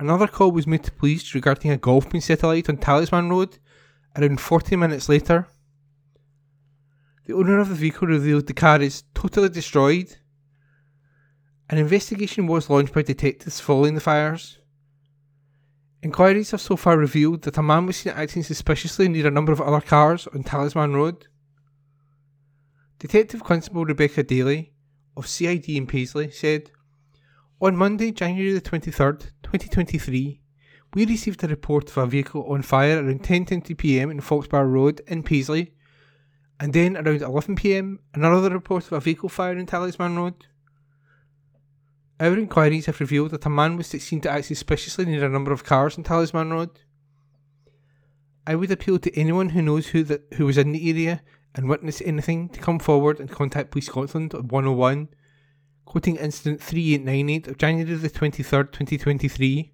Another call was made to police regarding a golf being set alight on Talisman Road around 40 minutes later. The owner of the vehicle revealed the car is totally destroyed. An investigation was launched by detectives following the fires. Inquiries have so far revealed that a man was seen acting suspiciously near a number of other cars on Talisman Road. Detective Constable Rebecca Daly of CID in Paisley said, On Monday, January the 23rd, 2023, we received a report of a vehicle on fire around 10.20pm in Foxbar Road in Paisley and then around 11pm, another report of a vehicle fire in Talisman Road. Our inquiries have revealed that a man was seen to act suspiciously near a number of cars in Talisman Road. I would appeal to anyone who knows who that who was in the area and witnessed anything to come forward and contact Police Scotland on 101, quoting incident 3898 of January the 23rd, 2023.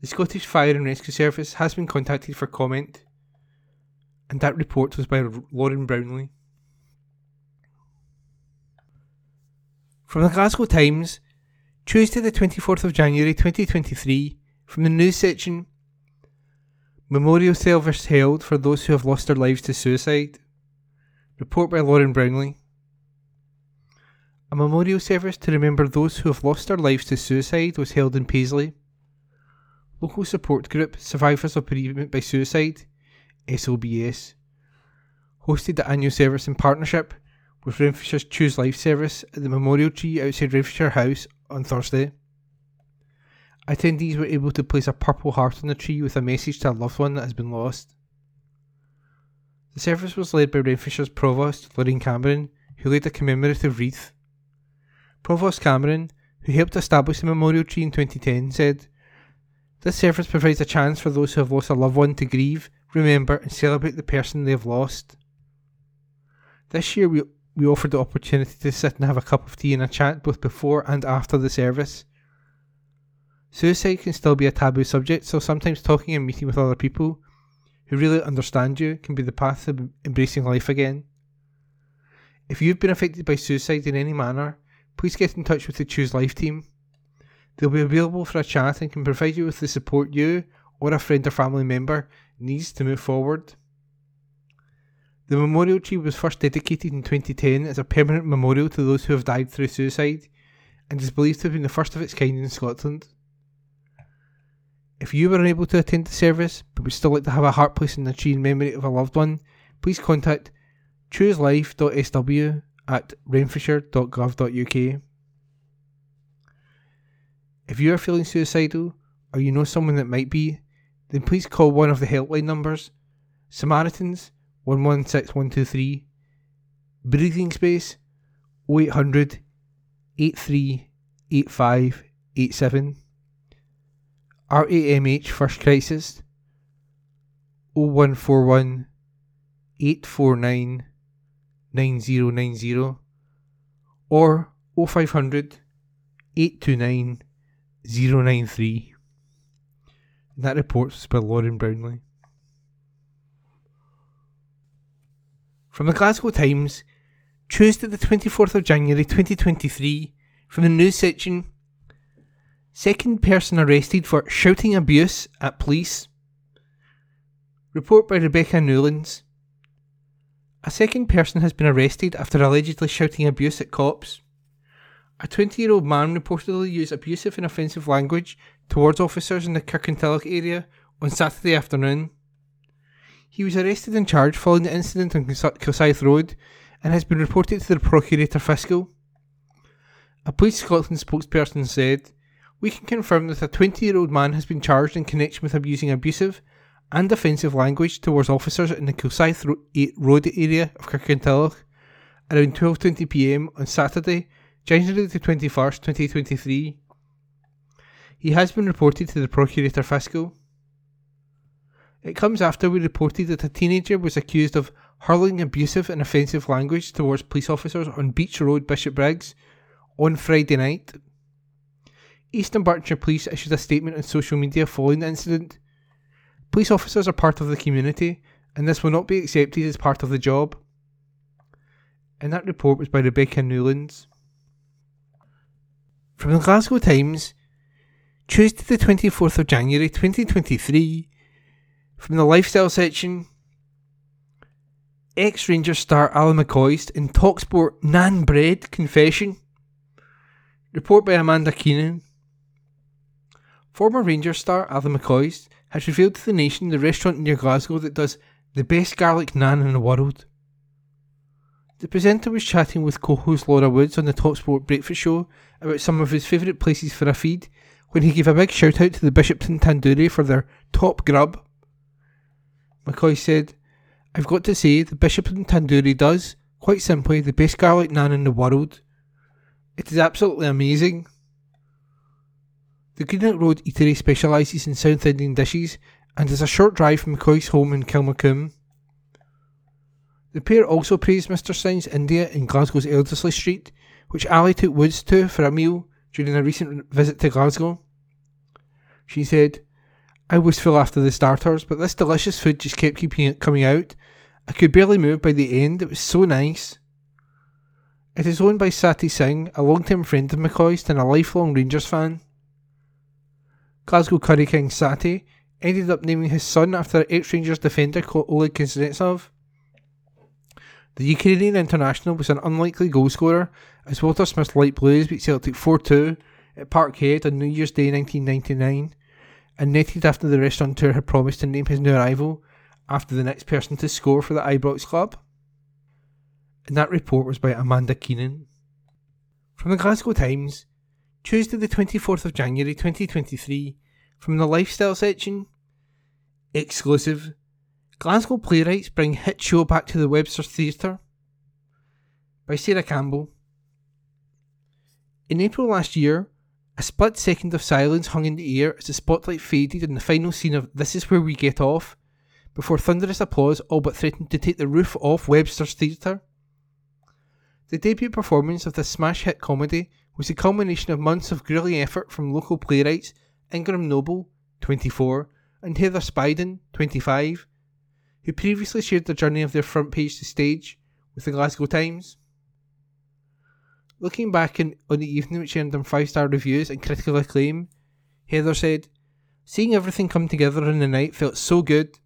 The Scottish Fire and Rescue Service has been contacted for comment, and that report was by Lauren Brownlee. From the Glasgow Times, Tuesday the 24th of January 2023, from the news section Memorial service held for those who have lost their lives to suicide. Report by Lauren Brownlee. A memorial service to remember those who have lost their lives to suicide was held in Paisley. Local support group Survivors of Bereavement by Suicide, SOBS, hosted the annual service in partnership with Renfrewshire's Choose Life service at the Memorial Tree outside Renfrewshire House on Thursday. Attendees were able to place a purple heart on the tree with a message to a loved one that has been lost. The service was led by Renfrewshire's Provost, Lorraine Cameron, who laid a commemorative wreath. Provost Cameron, who helped establish the memorial tree in 2010, said, This service provides a chance for those who have lost a loved one to grieve, remember, and celebrate the person they have lost. This year we, we offered the opportunity to sit and have a cup of tea and a chat both before and after the service. Suicide can still be a taboo subject, so sometimes talking and meeting with other people who really understand you can be the path to embracing life again. If you've been affected by suicide in any manner, please get in touch with the Choose Life team. They'll be available for a chat and can provide you with the support you or a friend or family member needs to move forward. The memorial tree was first dedicated in 2010 as a permanent memorial to those who have died through suicide and is believed to have been the first of its kind in Scotland. If you were unable to attend the service but would still like to have a heart placed in the tree in memory of a loved one, please contact chooselife.sw at renfrewshire.gov.uk. If you are feeling suicidal or you know someone that might be, then please call one of the helpline numbers. Samaritans 116123, Breathing Space 0800 838587 RAMH First Crisis 0141 849 9090 or 0500 829 093. That report was by Lauren Brownlee. From the Glasgow Times, Tuesday the 24th of January 2023, from the news section Second person arrested for shouting abuse at police. Report by Rebecca Newlands. A second person has been arrested after allegedly shouting abuse at cops. A 20 year old man reportedly used abusive and offensive language towards officers in the Kirkintilloch area on Saturday afternoon. He was arrested and charged following the incident on Kilsyth Road and has been reported to the Procurator Fiscal. A Police Scotland spokesperson said we can confirm that a 20 year old man has been charged in connection with abusing abusive and offensive language towards officers in the Kilsyth Road area of Kirkintilloch around 12.20pm on Saturday, January the 21st, 2023. He has been reported to the Procurator Fiscal. It comes after we reported that a teenager was accused of hurling abusive and offensive language towards police officers on Beach Road, Bishopbriggs, on Friday night. East Dunbartonshire Police issued a statement on social media following the incident. Police officers are part of the community, and this will not be accepted as part of the job. And that report was by Rebecca Newlands. From the Glasgow Times, Tuesday the 24th of January 2023, from the lifestyle section, ex Ranger star Alan McCoist in Talksport Naan Bread confession. Report by Amanda Keenan. Former Rangers star Alan McCoist has revealed to the nation the restaurant near Glasgow that does the best garlic naan in the world. The presenter was chatting with co-host Laura Woods on the Talksport Breakfast Show about some of his favourite places for a feed when he gave a big shout out to the Bishopton Tandoori for their top grub. McCoy said, I've got to say, the Bishopton Tandoori does, quite simply, the best garlic naan in the world. It is absolutely amazing. The Greenock Road Eatery specialises in South Indian dishes and is a short drive from McCoy's home in Kilmacolm. The pair also praised Mr. Singh's India in Glasgow's Elderslie Street, which Ally took Woods to for a meal during a recent visit to Glasgow. She said, I was full after the starters, but this delicious food just kept keeping coming out. I could barely move by the end, it was so nice. It is owned by Satty Singh, a long term friend of McCoy's and a lifelong Rangers fan. Glasgow Curry King Satty ended up naming his son after ex Rangers defender Oleg Kuznetsov. The Ukrainian international was an unlikely goalscorer as Walter Smith's Light Blues beat Celtic 4 2 at Parkhead on New Year's Day 1999 and netted after the restaurateur had promised to name his new arrival after the next person to score for the Ibrox club. And that report was by Amanda Keenan. From the Glasgow Times, Tuesday the 24th of January 2023, from the lifestyle section, exclusive Glasgow playwrights bring hit show back to the Webster Theatre by Sarah Campbell. In April last year, a split second of silence hung in the air as the spotlight faded in the final scene of This Is Where We Get Off, before thunderous applause all but threatened to take the roof off Webster's Theatre. The debut performance of this smash hit comedy was the culmination of months of grueling effort from local playwrights Ingram Noble, 24, and Heather Spiden, 25, who previously shared the journey of their front page to stage with the Glasgow Times. Looking back in, on the evening which earned them five star reviews and critical acclaim, Heather said, Seeing everything come together in the night felt so good.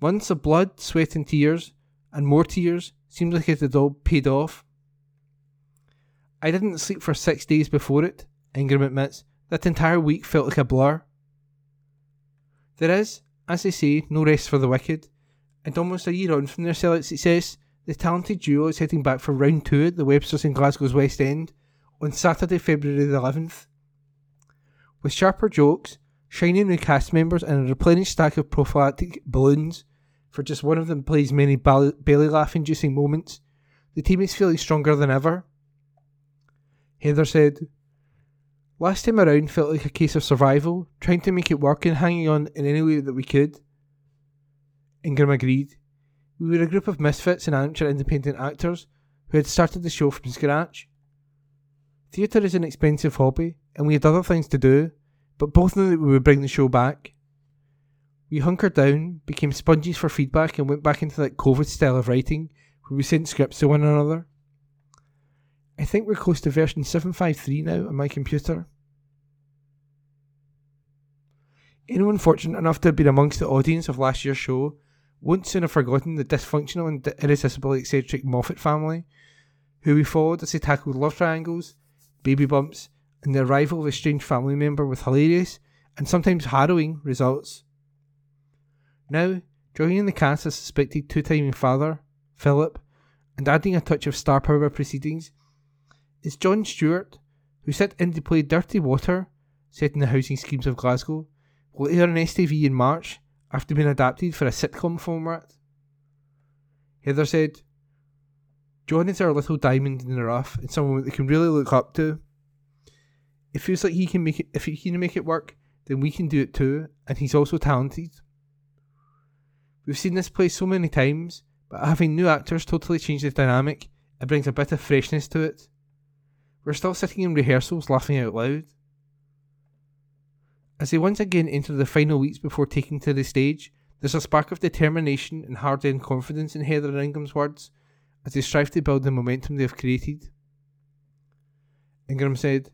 Months of blood, sweat, and tears, and more tears, seemed like it had all paid off. I didn't sleep for six days before it, Ingram admits. That entire week felt like a blur. There is, as they say, no rest for the wicked, and almost a year on from their sellout success, the talented duo is heading back for round two at the Websters in Glasgow's West End on Saturday, February the 11th. With sharper jokes, shiny new cast members, and a replenished stack of prophylactic balloons for just one of them plays many belly laugh inducing moments, the team is feeling stronger than ever. Heather said, Last time around felt like a case of survival, trying to make it work and hanging on in any way that we could. Ingram agreed. We were a group of misfits and amateur independent actors who had started the show from scratch. Theatre is an expensive hobby, and we had other things to do, but both knew that we would bring the show back. We hunkered down, became sponges for feedback, and went back into that COVID style of writing where we sent scripts to one another. I think we're close to version 753 now on my computer. Anyone fortunate enough to have been amongst the audience of last year's show won't soon have forgotten the dysfunctional and irresistibly eccentric Moffat family, who we followed as they tackled love triangles, baby bumps, and the arrival of a strange family member with hilarious and sometimes harrowing results. Now, joining the cast as suspected two timing father, Philip, and adding a touch of star power proceedings, is John Stewart, who set in to play Dirty Water, set in the housing schemes of Glasgow, will on STV in March after being adapted for a sitcom format. Heather said, Jon is our little diamond in the rough and someone they can really look up to. It feels like he can make it if he can make it work, then we can do it too, and he's also talented. We've seen this play so many times, but having new actors totally change the dynamic, it brings a bit of freshness to it. We're still sitting in rehearsals laughing out loud. As they once again enter the final weeks before taking to the stage, there's a spark of determination and hard earned confidence in Heather and Ingram's words as they strive to build the momentum they have created. Ingram said,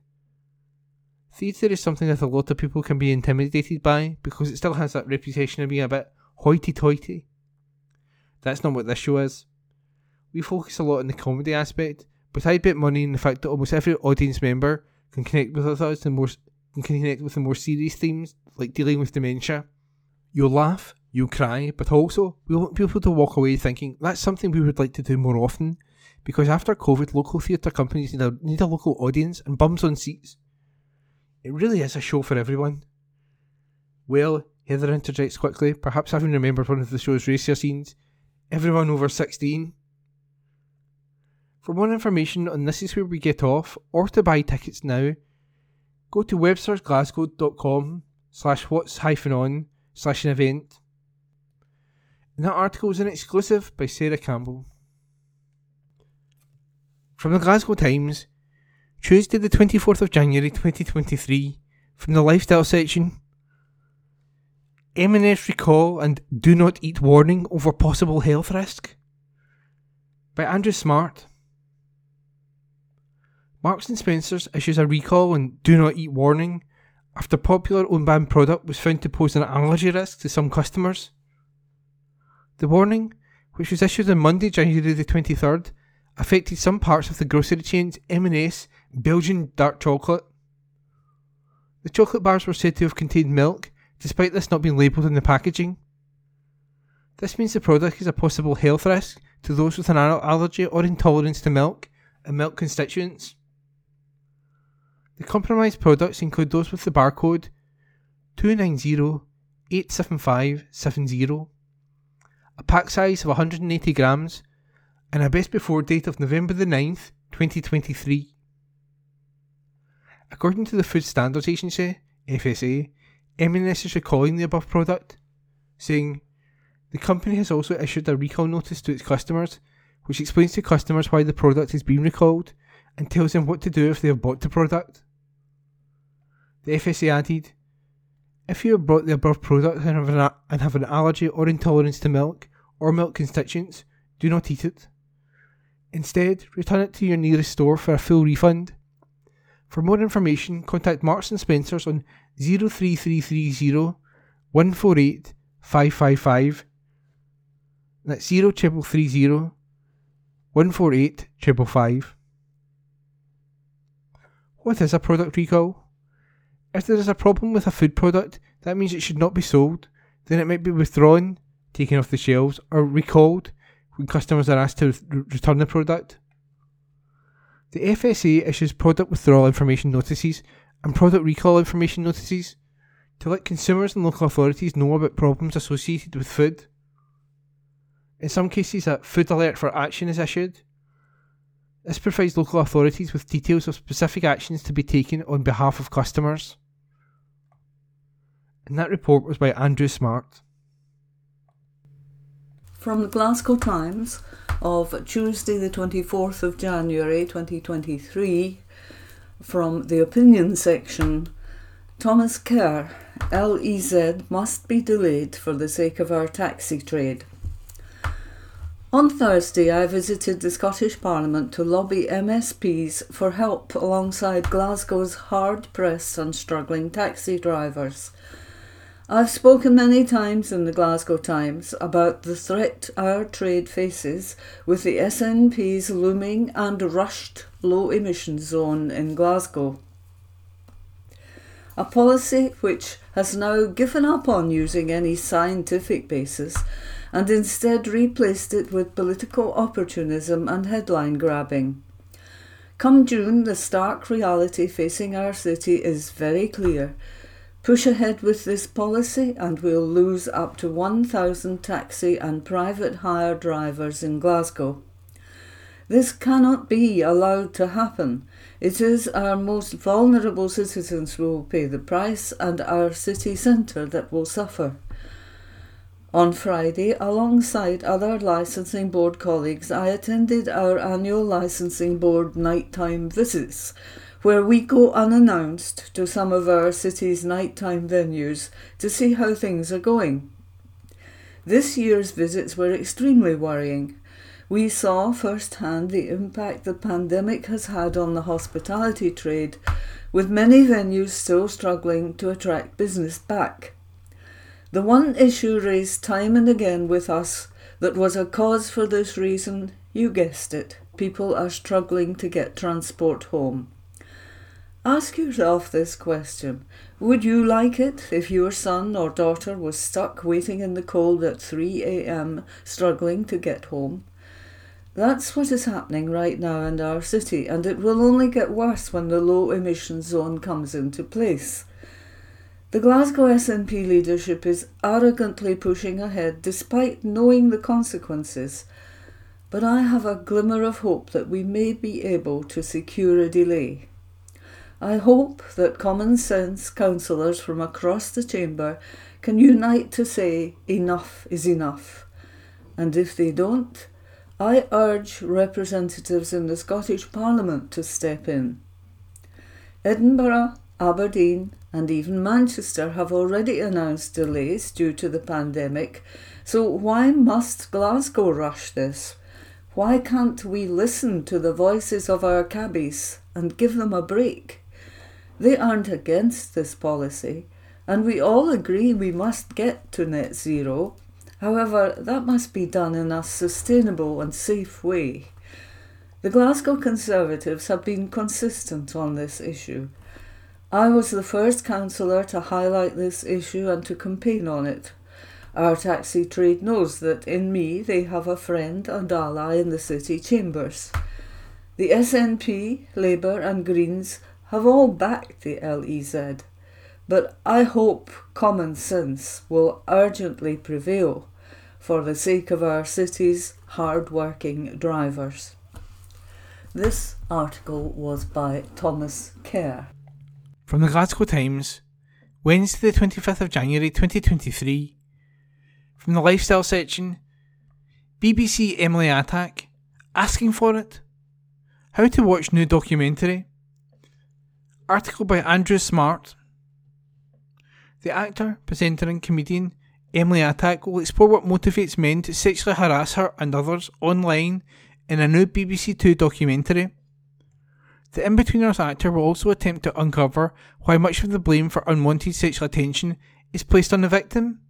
Theatre is something that a lot of people can be intimidated by because it still has that reputation of being a bit hoity toity. That's not what this show is. We focus a lot on the comedy aspect, but I bet money in the fact that almost every audience member can connect with us in more and can connect with the more serious themes like dealing with dementia. You'll laugh, you'll cry, but also we want people to walk away thinking that's something we would like to do more often because after COVID, local theatre companies need a, need a local audience and bums on seats. It really is a show for everyone. Well, Heather interjects quickly, perhaps having remembered one of the show's racier scenes. Everyone over 16. For more information on This Is Where We Get Off or to buy tickets now, go to webstersglasgow.com slash what's hyphen on slash an event. And that article is an exclusive by Sarah Campbell. From the Glasgow Times, Tuesday the 24th of January 2023, from the lifestyle section. M&S recall and do not eat warning over possible health risk. By Andrew Smart. Marks and Spencers issues a recall and do not eat warning after popular own brand product was found to pose an allergy risk to some customers. The warning, which was issued on Monday, January the 23rd, affected some parts of the grocery chain's M&S Belgian dark chocolate. The chocolate bars were said to have contained milk, despite this not being labelled in the packaging. This means the product is a possible health risk to those with an allergy or intolerance to milk and milk constituents. The compromised products include those with the barcode 290-87570, a pack size of 180 grams, and a best before date of November the 9th, 2023. According to the Food Standards Agency, FSA, M&S is recalling the above product, saying the company has also issued a recall notice to its customers, which explains to customers why the product is being recalled and tells them what to do if they have bought the product. The FSA added, if you have bought the above product and have, an, and have an allergy or intolerance to milk or milk constituents, do not eat it. Instead, return it to your nearest store for a full refund. For more information, contact Marks and Spencers on 03330 148 555. That's 0330 148 555. What is a product recall? If there is a problem with a food product, that means it should not be sold. Then it might be withdrawn, taken off the shelves, or recalled when customers are asked to re- return the product. The FSA issues product withdrawal information notices and product recall information notices to let consumers and local authorities know about problems associated with food. In some cases, a food alert for action is issued. This provides local authorities with details of specific actions to be taken on behalf of customers. And that report was by Andrew Smart. From the Glasgow Times of Tuesday, the 24th of January 2023, from the opinion section Thomas Kerr, LEZ must be delayed for the sake of our taxi trade. On Thursday, I visited the Scottish Parliament to lobby MSPs for help alongside Glasgow's hard pressed and struggling taxi drivers. I've spoken many times in the Glasgow Times about the threat our trade faces with the SNP's looming and rushed low emission zone in Glasgow. A policy which has now given up on using any scientific basis and instead replaced it with political opportunism and headline grabbing. Come June, the stark reality facing our city is very clear. Push ahead with this policy, and we'll lose up to 1,000 taxi and private hire drivers in Glasgow. This cannot be allowed to happen. It is our most vulnerable citizens who will pay the price, and our city centre that will suffer. On Friday, alongside other licensing board colleagues, I attended our annual licensing board nighttime visits, where we go unannounced to some of our city's nighttime venues to see how things are going. This year's visits were extremely worrying. We saw firsthand the impact the pandemic has had on the hospitality trade, with many venues still struggling to attract business back. The one issue raised time and again with us that was a cause for this reason, you guessed it, people are struggling to get transport home. Ask yourself this question Would you like it if your son or daughter was stuck waiting in the cold at 3 am, struggling to get home? That's what is happening right now in our city, and it will only get worse when the low emission zone comes into place. The Glasgow SNP leadership is arrogantly pushing ahead despite knowing the consequences. but I have a glimmer of hope that we may be able to secure a delay. I hope that common sense councillors from across the chamber can unite to say enough is enough. And if they don't, I urge representatives in the Scottish Parliament to step in. Edinburgh, Aberdeen, and even Manchester have already announced delays due to the pandemic, so why must Glasgow rush this? Why can't we listen to the voices of our cabbies and give them a break? They aren't against this policy, and we all agree we must get to net zero. However, that must be done in a sustainable and safe way. The Glasgow Conservatives have been consistent on this issue. I was the first councillor to highlight this issue and to campaign on it. Our taxi trade knows that in me they have a friend and ally in the city chambers. The SNP, Labour, and Greens have all backed the LEZ, but I hope common sense will urgently prevail for the sake of our city's hard-working drivers. This article was by Thomas Kerr. From the Glasgow Times, Wednesday, the 25th of January 2023. From the lifestyle section, BBC Emily Atack asking for it. How to watch new documentary. Article by Andrew Smart. The actor, presenter, and comedian Emily Atack will explore what motivates men to sexually harass her and others online in a new BBC Two documentary. The Inbetweeners actor will also attempt to uncover why much of the blame for unwanted sexual attention is placed on the victim.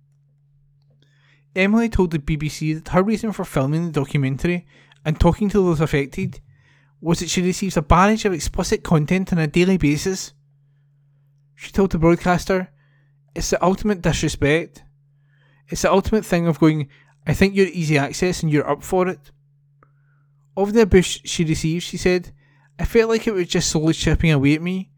Emily told the BBC that her reason for filming the documentary and talking to those affected was that she receives a barrage of explicit content on a daily basis. She told the broadcaster, It's the ultimate disrespect. It's the ultimate thing of going, I think you're easy access and you're up for it. Of the abuse she received, she said, I felt like it was just slowly chipping away at me,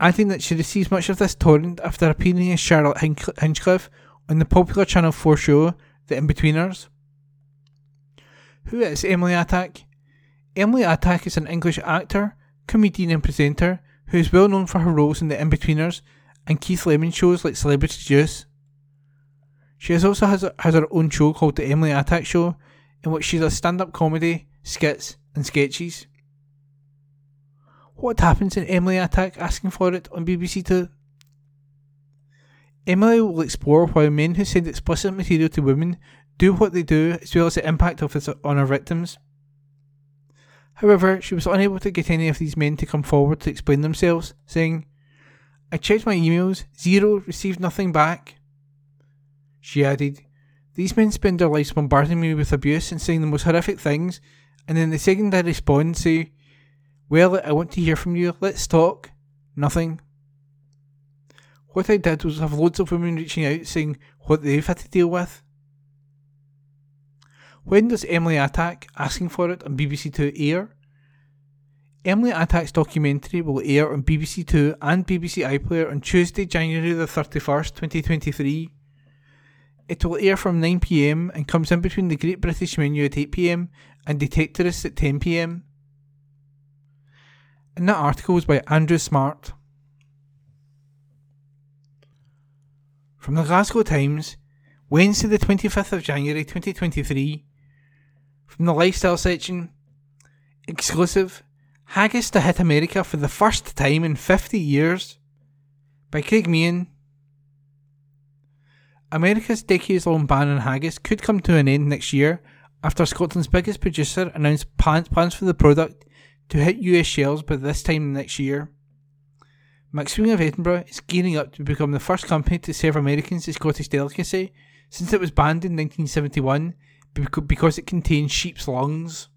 adding that she receives much of this torrent after appearing as Charlotte Hinchcliffe on the popular Channel 4 show The Inbetweeners. Who is Emily Atack? Emily Atack is an English actor, comedian, and presenter who is well known for her roles in The Inbetweeners and Keith Lemon shows like Celebrity Juice. She has also has, has her own show called The Emily Atack Show, in which she does stand up comedy, skits, and sketches. What happens in Emily Atack asking for it on BBC Two? Emily will explore why men who send explicit material to women do what they do, as well as the impact of this on our victims. However, she was unable to get any of these men to come forward to explain themselves, saying, I checked my emails, zero, received nothing back. She added, These men spend their lives bombarding me with abuse and saying the most horrific things, and then the second I respond, say, Well, I want to hear from you, let's talk. Nothing. What I did was have loads of women reaching out saying what they've had to deal with. When does Emily Atack asking for it on BBC Two air? Emily Atack's documentary will air on BBC Two and BBC iPlayer on Tuesday, January the 31st, 2023. It will air from 9pm and comes in between the Great British Menu at 8pm and Detectorists at 10pm. And that article was by Andrew Smart. From the Glasgow Times, Wednesday the 25th of January 2023. From the lifestyle section, exclusive. Haggis to hit America for the first time in 50 years by Craig Meehan. America's decades long ban on haggis could come to an end next year after Scotland's biggest producer announced plans for the product to hit US shelves by this time next year. McSween of Edinburgh is gearing up to become the first company to serve Americans a Scottish delicacy since it was banned in 1971 because it contains sheep's lungs.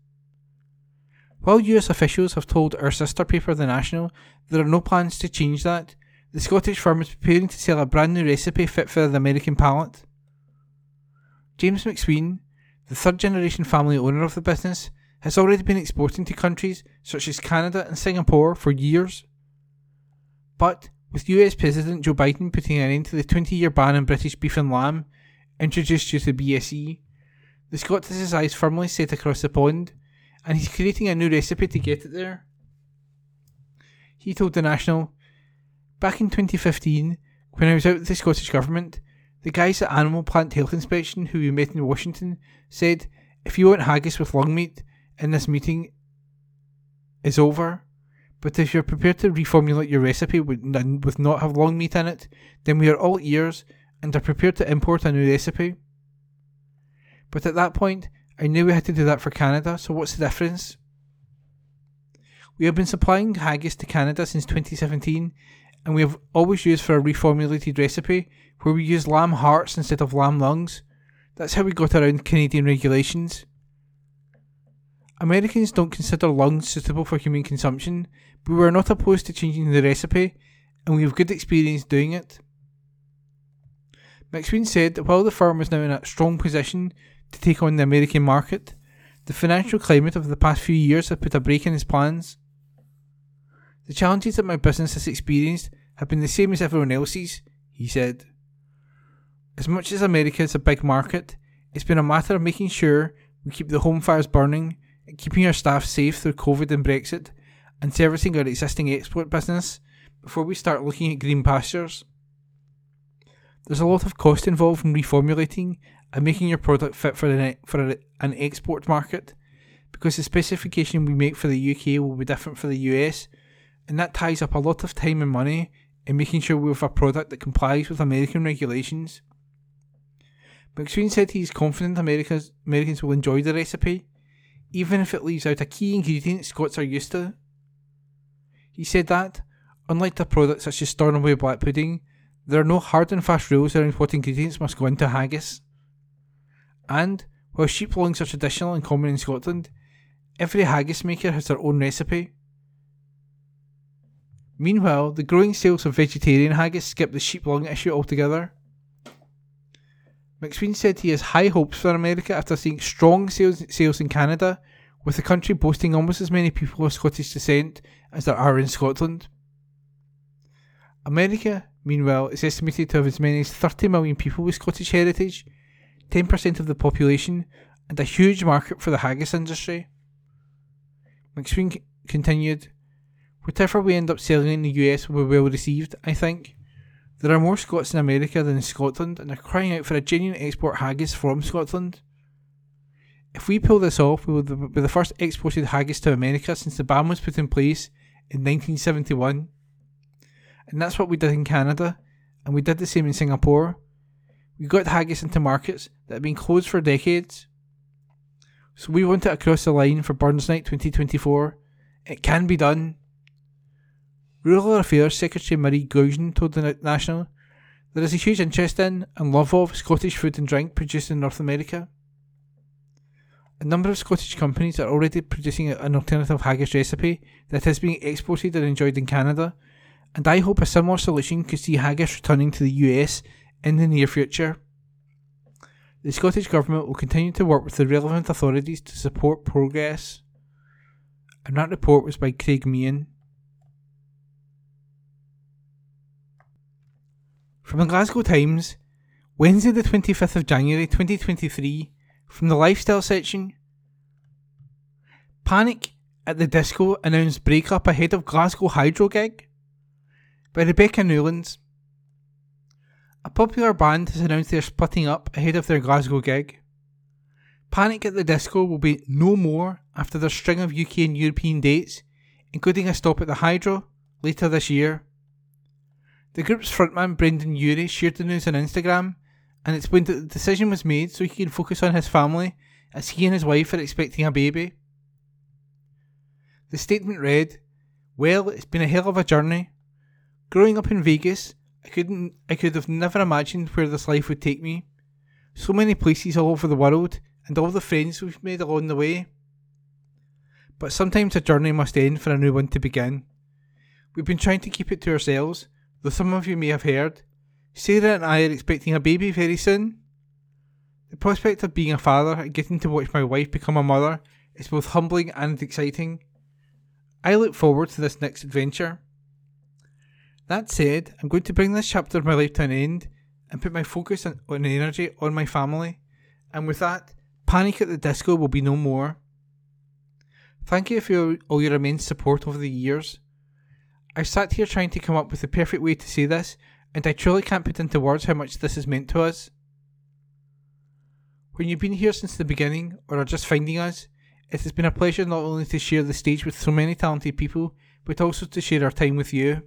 While US officials have told our sister paper The National there are no plans to change that, the Scottish firm is preparing to sell a brand new recipe fit for the American palate. James McSween, the third generation family owner of the business, has already been exporting to countries such as Canada and Singapore for years. But with US President Joe Biden putting an end to the 20 year ban on British beef and lamb introduced due to BSE, The Scot has his eyes firmly set across the pond, and he's creating a new recipe to get it there. He told the National, Back in 2015, when I was out with the Scottish Government, the guys at Animal Plant Health Inspection who we met in Washington said, if you want haggis with lung meat in this meeting is over, but if you're prepared to reformulate your recipe with, with not have long meat in it, then we are all ears and are prepared to import a new recipe. But at that point, I knew we had to do that for Canada, so what's the difference? We have been supplying haggis to Canada since 2017, and we have always used for a reformulated recipe where we use lamb hearts instead of lamb lungs. That's how we got around Canadian regulations. Americans don't consider lungs suitable for human consumption, but we are not opposed to changing the recipe, and we have good experience doing it. McSween said that while the firm is now in a strong position to take on the American market, the financial climate of the past few years has put a brake in his plans. The challenges that my business has experienced have been the same as everyone else's, he said. As much as America is a big market, it's been a matter of making sure we keep the home fires burning, and keeping our staff safe through COVID and Brexit, and servicing our existing export business before we start looking at green pastures. There's a lot of cost involved in reformulating and making your product fit for an, for an export market because the specification we make for the UK will be different for the US, and that ties up a lot of time and money in making sure we have a product that complies with American regulations. McSween said he's confident America's, Americans will enjoy the recipe, even if it leaves out a key ingredient Scots are used to. He said that, unlike the products such as Stornoway Black Pudding, there are no hard and fast rules around what ingredients must go into haggis. And, while sheep lungs are traditional and common in Scotland, every haggis maker has their own recipe. Meanwhile, the growing sales of vegetarian haggis skip the sheep lung issue altogether. McSween said he has high hopes for America after seeing strong sales, sales in Canada, with the country boasting almost as many people of Scottish descent as there are in Scotland. America, meanwhile, it's estimated to have as many as 30 million people with Scottish heritage, 10% of the population, and a huge market for the haggis industry. McSween c- continued, Whatever we end up selling in the US will be well received, I think. There are more Scots in America than in Scotland, and they're crying out for a genuine export haggis from Scotland. If we pull this off, we will be the first exported haggis to America since the ban was put in place in 1971. And that's what we did in Canada, and we did the same in Singapore. We got haggis into markets that have been closed for decades. So we want it across the line for Burns Night 2024. It can be done. Rural Affairs Secretary Mairi Gougeon told the National there is a huge interest in and love of Scottish food and drink produced in North America. A number of Scottish companies are already producing an alternative haggis recipe that is being exported and enjoyed in Canada, and I hope a similar solution could see haggis returning to the US in the near future. The Scottish Government will continue to work with the relevant authorities to support progress. And that report was by Craig Meehan. From the Glasgow Times, Wednesday the 25th of January 2023, from the lifestyle section. Panic at the disco announced breakup ahead of Glasgow Hydro gig by Rebecca Newlands. A popular band has announced they're splitting up ahead of their Glasgow gig. Panic at the Disco will be no more after their string of UK and European dates, including a stop at the Hydro later this year. The group's frontman Brendon Urie shared the news on Instagram and explained that the decision was made so he could focus on his family as he and his wife are expecting a baby. The statement read, Well, it's been a hell of a journey. Growing up in Vegas, I couldn't I could have never imagined where this life would take me. So many places all over the world and all the friends we've made along the way. But sometimes a journey must end for a new one to begin. We've been trying to keep it to ourselves, though some of you may have heard. Sarah and I are expecting a baby very soon. The prospect of being a father and getting to watch my wife become a mother is both humbling and exciting. I look forward to this next adventure. That said, I'm going to bring this chapter of my life to an end and put my focus and, energy on my family. And with that, panic at the disco will be no more. Thank you for all your immense support over the years. I sat here trying to come up with the perfect way to say this, and I truly can't put into words how much this has meant to us. When you've been here since the beginning, or are just finding us, it has been a pleasure not only to share the stage with so many talented people, but also to share our time with you.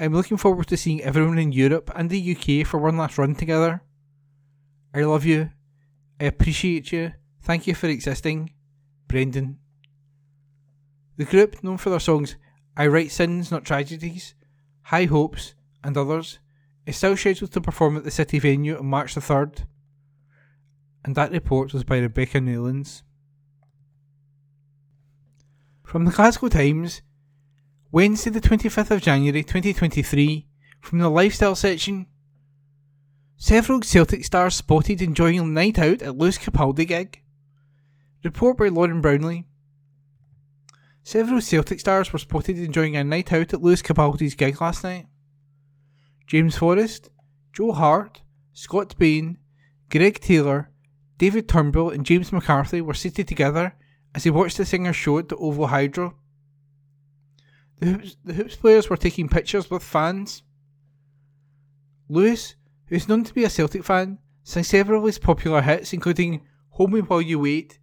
I'm looking forward to seeing everyone in Europe and the UK for one last run together. I love you. I appreciate you. Thank you for existing. Brendon. The group, known for their songs I Write Sins Not Tragedies, High Hopes, and others, is still scheduled to perform at the City venue on March the 3rd. And that report was by Rebecca Newlands. From the Glasgow Times, Wednesday the 25th of January 2023, from the lifestyle section. Several Celtic stars spotted enjoying a night out at Lewis Capaldi gig. Report by Lauren Brownlee. Several Celtic stars were spotted enjoying a night out at Lewis Capaldi's gig last night. James Forrest, Joe Hart, Scott Bain, Greg Taylor, David Turnbull, and James McCarthy were seated together as they watched the singer show at the OVO Hydro. The Hoops, the Hoops players were taking pictures with fans. Lewis, who is known to be a Celtic fan, sang several of his popular hits, including Hold Me While You Wait,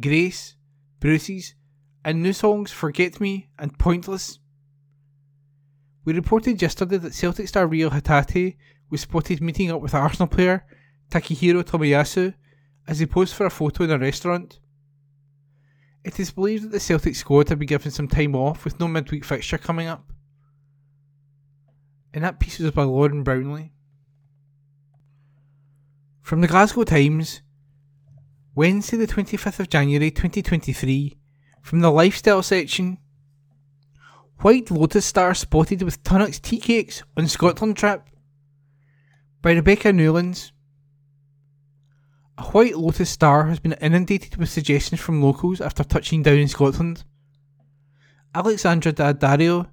Grace, Bruises, and new songs Forget Me and Pointless. We reported yesterday that Celtic star Reo Hatate was spotted meeting up with Arsenal player Takehiro Tomiyasu as he posed for a photo in a restaurant. It is believed that the Celtic squad have been given some time off with no midweek fixture coming up. And that piece was by Lauren Brownlee. From the Glasgow Times, Wednesday the 25th of January 2023, from the lifestyle section. White Lotus star spotted with Tunnocks tea cakes on Scotland trip by Rebecca Newlands. A White Lotus star has been inundated with suggestions from locals after touching down in Scotland. Alexandra Daddario,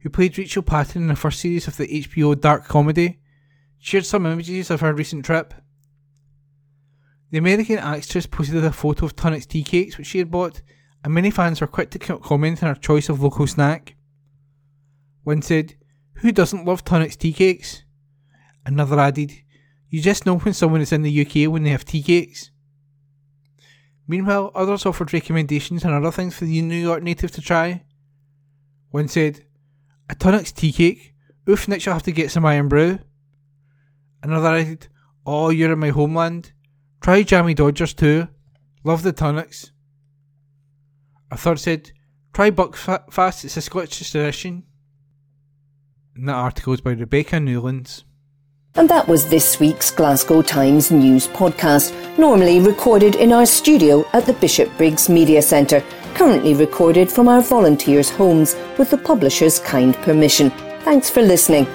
who played Rachel Patton in the first series of the HBO dark comedy, shared some images of her recent trip. The American actress posted a photo of Tunnocks tea cakes which she had bought, and many fans were quick to comment on her choice of local snack. One said, Who doesn't love Tunnocks tea cakes? Another added, you just know when someone is in the UK when they have tea cakes. Meanwhile, others offered recommendations and other things for the New York native to try. One said, A Tunnocks tea cake? Oof, next you'll have to get some Irn-Bru. Another added, Oh, you're in my homeland. Try Jammy Dodgers too. Love the Tunnocks. A third said, Try Buckfast, it's a Scottish tradition. And that article is by Rebecca Newlands. And that was this week's Glasgow Times News podcast, normally recorded in our studio at the Bishopbriggs Media Centre, currently recorded from our volunteers' homes with the publisher's kind permission. Thanks for listening.